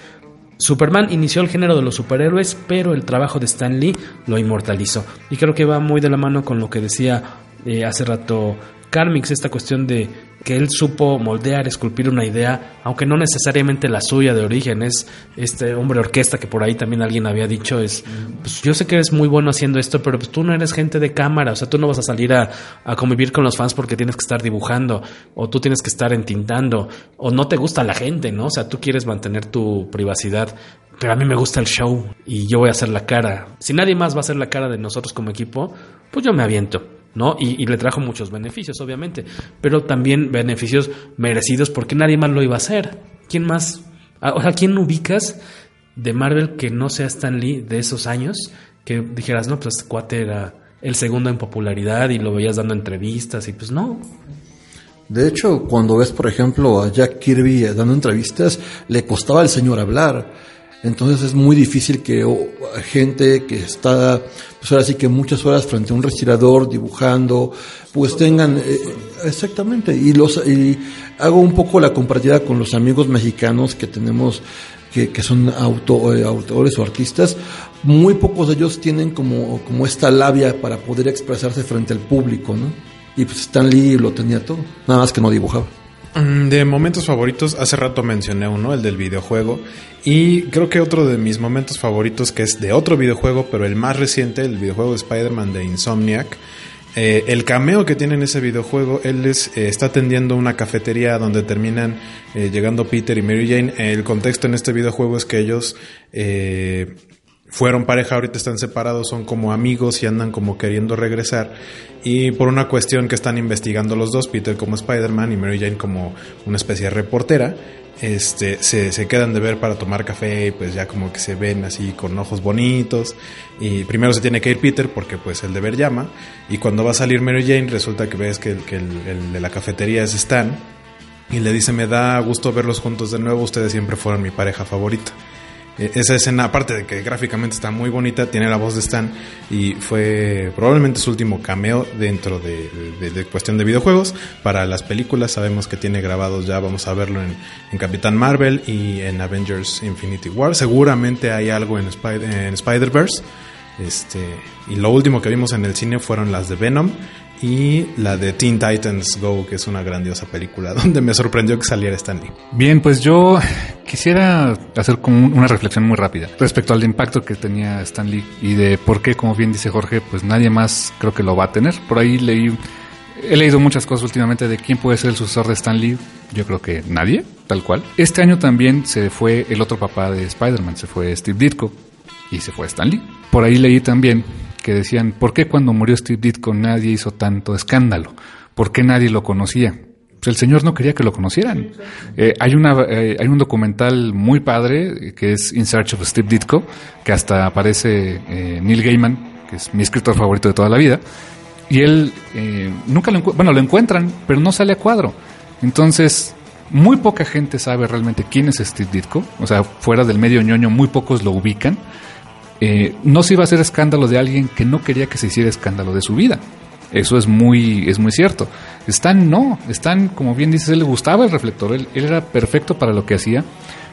Superman inició el género de los superhéroes, pero el trabajo de Stan Lee lo inmortalizó. Y creo que va muy de la mano con lo que decía eh, hace rato Carmix, esta cuestión de que él supo moldear, esculpir una idea, aunque no necesariamente la suya de origen, es este hombre orquesta que por ahí también alguien había dicho, es, pues yo sé que eres muy bueno haciendo esto, pero pues tú no eres gente de cámara, o sea, tú no vas a salir a, a convivir con los fans porque tienes que estar dibujando, o tú tienes que estar entintando, o no te gusta la gente, ¿no? O sea, tú quieres mantener tu privacidad, pero a mí me gusta el show y yo voy a hacer la cara. Si nadie más va a hacer la cara de nosotros como equipo, pues yo me aviento. ¿No? Y, le trajo muchos beneficios, obviamente, pero también beneficios merecidos porque nadie más lo iba a hacer. ¿Quién más? Ah, o sea, ¿quién ubicas de Marvel que no sea Stan Lee de esos años? Que dijeras, no, pues este cuate era el segundo en popularidad y lo veías dando entrevistas y pues no. De hecho, cuando ves, por ejemplo, a Jack Kirby dando entrevistas, le costaba al señor hablar entonces es muy difícil que gente que está, pues ahora sí que muchas horas frente a un respirador dibujando, pues tengan, eh, exactamente, y los, y hago un poco la comparativa con los amigos mexicanos que tenemos que, que son auto, eh, autores o artistas, muy pocos de ellos tienen como, como esta labia para poder expresarse frente al público, ¿no? Y pues Stan Lee lo tenía todo, nada más que no dibujaba. Mm, de momentos favoritos, hace rato mencioné uno, el del videojuego. Y creo que otro de mis momentos favoritos, que es de otro videojuego, pero el más reciente, el videojuego de Spider-Man de Insomniac. Eh, el cameo que tiene en ese videojuego, él es, eh, está atendiendo una cafetería donde terminan eh, llegando Peter y Mary Jane. El contexto en este videojuego es que ellos fueron pareja, ahorita están separados, son como amigos y andan como queriendo regresar. Y por una cuestión que están investigando los dos, Peter como Spider-Man y Mary Jane como una especie de reportera, este, se, se, quedan de ver para tomar café y pues ya como que se ven así con ojos bonitos. Y primero se tiene que ir Peter porque pues el deber llama. Y cuando va a salir Mary Jane resulta que ves que, que el, el de la cafetería es Stan. Y le dice, me da gusto verlos juntos de nuevo, ustedes siempre fueron mi pareja favorita. Esa escena, aparte de que gráficamente está muy bonita, tiene la voz de Stan y fue probablemente su último cameo dentro de, cuestión de videojuegos. Para las películas sabemos que tiene grabados ya, vamos a verlo en, en Capitán Marvel y en Avengers Infinity War. Seguramente hay algo en, en Spider-Verse. Este, y lo último que vimos en el cine fueron las de Venom y la de Teen Titans Go, que es una grandiosa película, donde me sorprendió que saliera Stanley. Bien, pues yo quisiera hacer como una reflexión muy rápida respecto al impacto que tenía Stanley y de por qué, como bien dice Jorge, pues nadie más creo que lo va a tener. Por ahí leí, he leído muchas cosas últimamente de quién puede ser el sucesor de Stanley. Yo creo que nadie, tal cual. Este año también se fue el otro papá de Spider-Man, se fue Steve Ditko y se fue Stanley. Por ahí leí también que decían, ¿por qué cuando murió Steve Ditko nadie hizo tanto escándalo? ¿Por qué nadie lo conocía? Pues el señor no quería que lo conocieran. Eh, hay, una, eh, hay un documental muy padre que es In Search of Steve Ditko, que hasta aparece eh, Neil Gaiman, que es mi escritor favorito de toda la vida, y él nunca lo, bueno, lo encuentran, pero no sale a cuadro. Entonces, muy poca gente sabe realmente quién es Steve Ditko, o sea, fuera del medio ñoño, muy pocos lo ubican. Eh, no se iba a hacer escándalo de alguien que no quería que se hiciera escándalo de su vida. Eso es muy, es muy cierto. Stan no, Stan, como bien dices, él le gustaba el reflector, él, era perfecto para lo que hacía.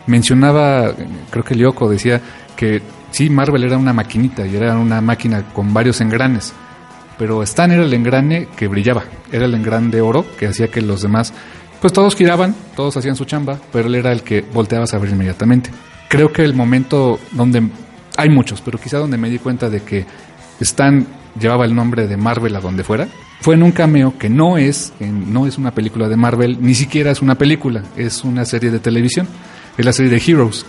Mencionaba, creo que Lyoko decía que sí, Marvel era una maquinita y era una máquina con varios engranes, pero Stan era el engrane que brillaba, era el engrane de oro que hacía que los demás, pues todos giraban, todos hacían su chamba, pero él era el que volteaba a saber inmediatamente. Creo que el momento donde hay muchos, pero quizá donde me di cuenta de que Stan llevaba el nombre de Marvel a donde fuera, fue en un cameo que no es, no es una película de Marvel, ni siquiera es una película, es una serie de televisión, es la serie de Heroes.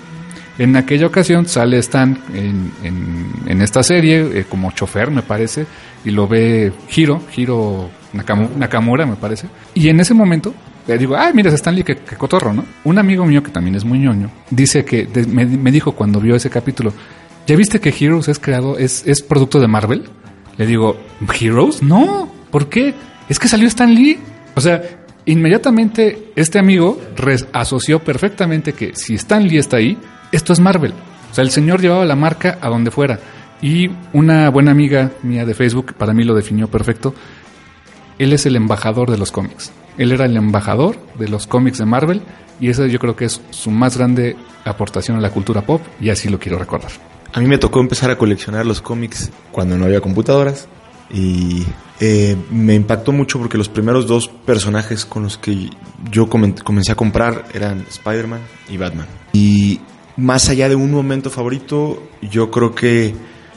En aquella ocasión sale Stan en, esta serie eh, como chofer, me parece, y lo ve Hiro, Hiro Nakamura, me parece. Y en ese momento le digo, ay, mira, es Stanley, que, que, cotorro, ¿no? Un amigo mío que también es muy ñoño, dice que me dijo cuando vio ese capítulo, ¿ya viste que Heroes es creado, es, es producto de Marvel? Le digo, ¿Heroes? No, ¿por qué? Es que salió Stan Lee. O sea, inmediatamente este amigo asoció perfectamente que si Stan Lee está ahí, esto es Marvel. O sea, el señor llevaba la marca a donde fuera. Y una buena amiga mía de Facebook, para mí lo definió perfecto, él es el embajador de los cómics. Él era el embajador de los cómics de Marvel y esa yo creo que es su más grande aportación a la cultura pop y así lo quiero recordar. A mí me tocó empezar a coleccionar los cómics cuando no había computadoras y eh, me impactó mucho porque los primeros dos personajes con los que yo comencé a comprar eran Spider-Man y Batman. Y más allá de un momento favorito, yo creo que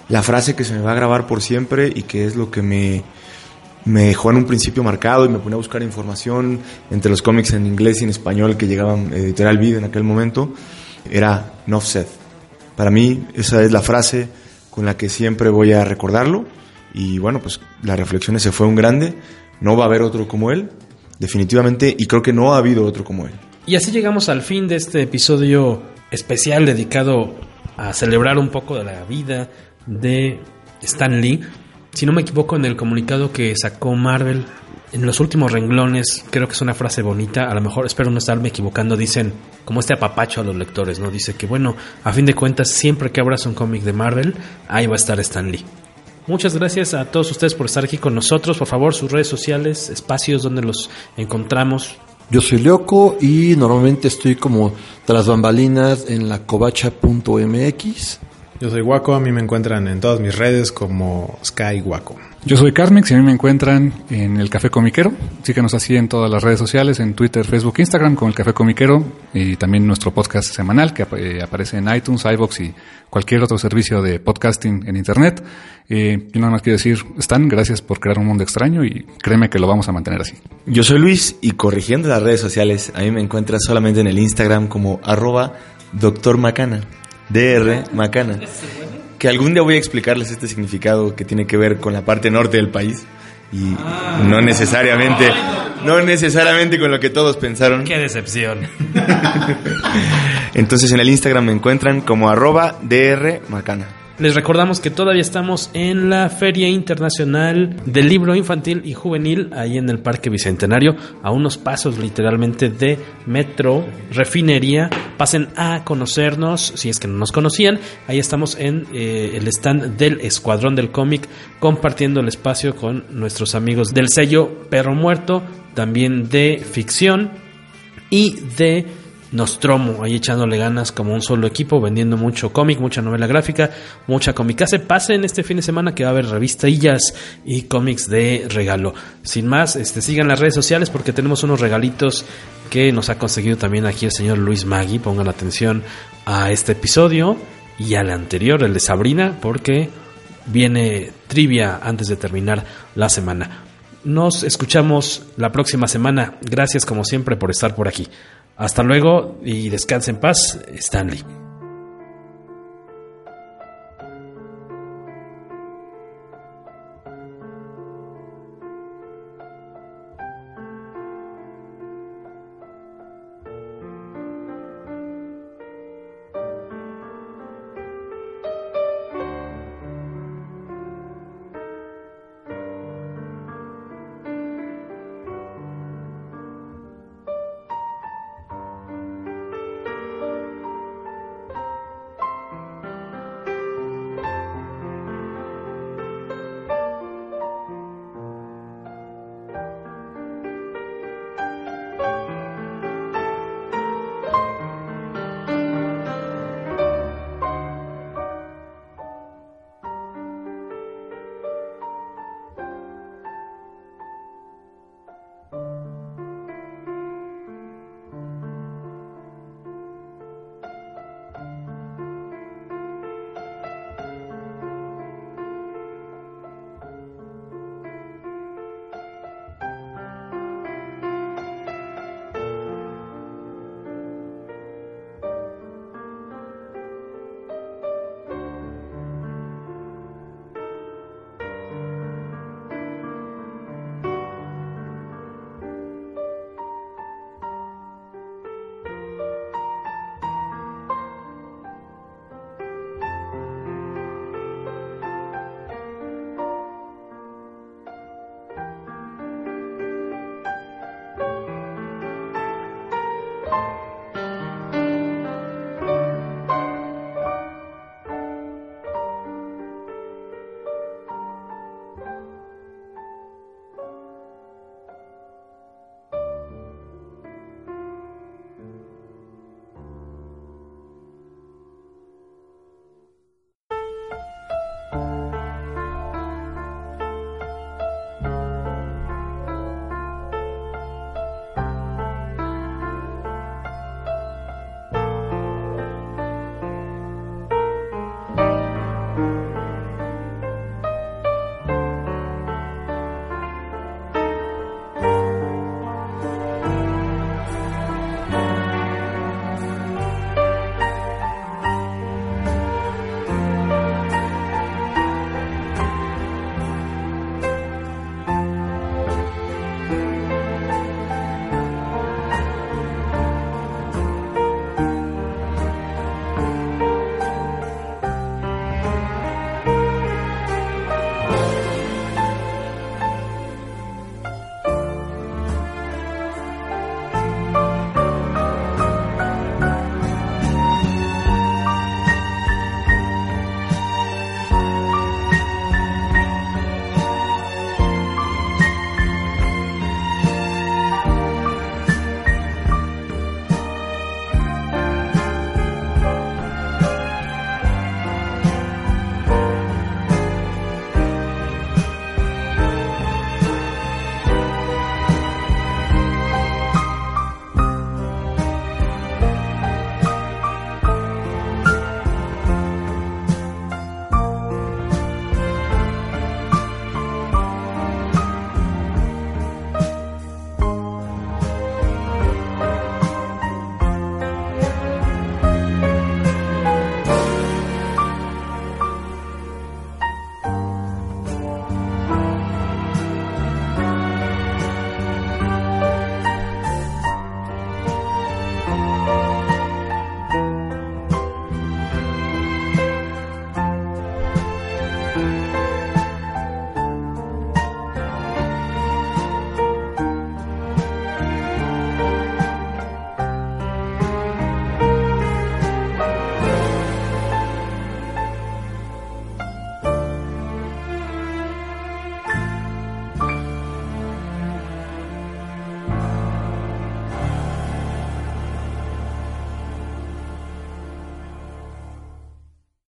la frase que se me va a grabar por siempre y que es lo que me, me dejó en un principio marcado y me ponía a buscar información entre los cómics en inglés y en español que llegaban editorial Vid en aquel momento, era said. Para mí esa es la frase con la que siempre voy a recordarlo y bueno, pues la reflexión ese fue un grande, no va a haber otro como él, definitivamente, y creo que no ha habido otro como él. Y así llegamos al fin de este episodio especial dedicado a celebrar un poco de la vida de Stan Lee. Si no me equivoco en el comunicado que sacó Marvel en los últimos renglones, creo que es una frase bonita, a lo mejor espero no estarme equivocando, dicen como este apapacho a los lectores, ¿no? Dice que bueno, a fin de cuentas, siempre que abras un cómic de Marvel, ahí va a estar Stan Lee. Muchas gracias a todos ustedes por estar aquí con nosotros. Por favor, sus redes sociales, espacios donde los encontramos. Yo soy Leoco y normalmente estoy como tras bambalinas en la covacha.mx. Yo soy Guaco, a mí me encuentran en todas mis redes como Sky Guaco. Yo soy Carmix y a mí me encuentran en el Café Comiquero. Síguenos así en todas las redes sociales, en Twitter, Facebook, Instagram con el Café Comiquero y también nuestro podcast semanal que eh, aparece en iTunes, iBox y cualquier otro servicio de podcasting en Internet. Eh, nada más quiero decir, Stan, gracias por crear un mundo extraño y créeme que lo vamos a mantener así. Yo soy Luis y corrigiendo las redes sociales, a mí me encuentras solamente en el Instagram como arroba doctor Macana. DR Macana. Que algún día voy a explicarles este significado que tiene que ver con la parte norte del país y no necesariamente no necesariamente con lo que todos pensaron. Qué decepción. Entonces en el Instagram me encuentran como arroba DR Macana. Les recordamos que todavía estamos en la Feria Internacional del Libro Infantil y Juvenil, ahí en el Parque Bicentenario, a unos pasos literalmente de Metro Refinería. Pasen a conocernos, si es que no nos conocían. Ahí estamos en eh, el stand del Escuadrón del Cómic, compartiendo el espacio con nuestros amigos del sello Perro Muerto, también de ficción y de Nostromo, ahí echándole ganas como un solo equipo, vendiendo mucho cómic, mucha novela gráfica, mucha comicase. Pasen este fin de semana que va a haber revistillas y cómics de regalo. Sin más, este, sigan las redes sociales porque tenemos unos regalitos que nos ha conseguido también aquí el señor Luis Magui. Pongan atención a este episodio y al anterior, el de Sabrina, porque viene trivia antes de terminar la semana. Nos escuchamos la próxima semana. Gracias como siempre por estar por aquí. Hasta luego y descanse en paz, Stanley.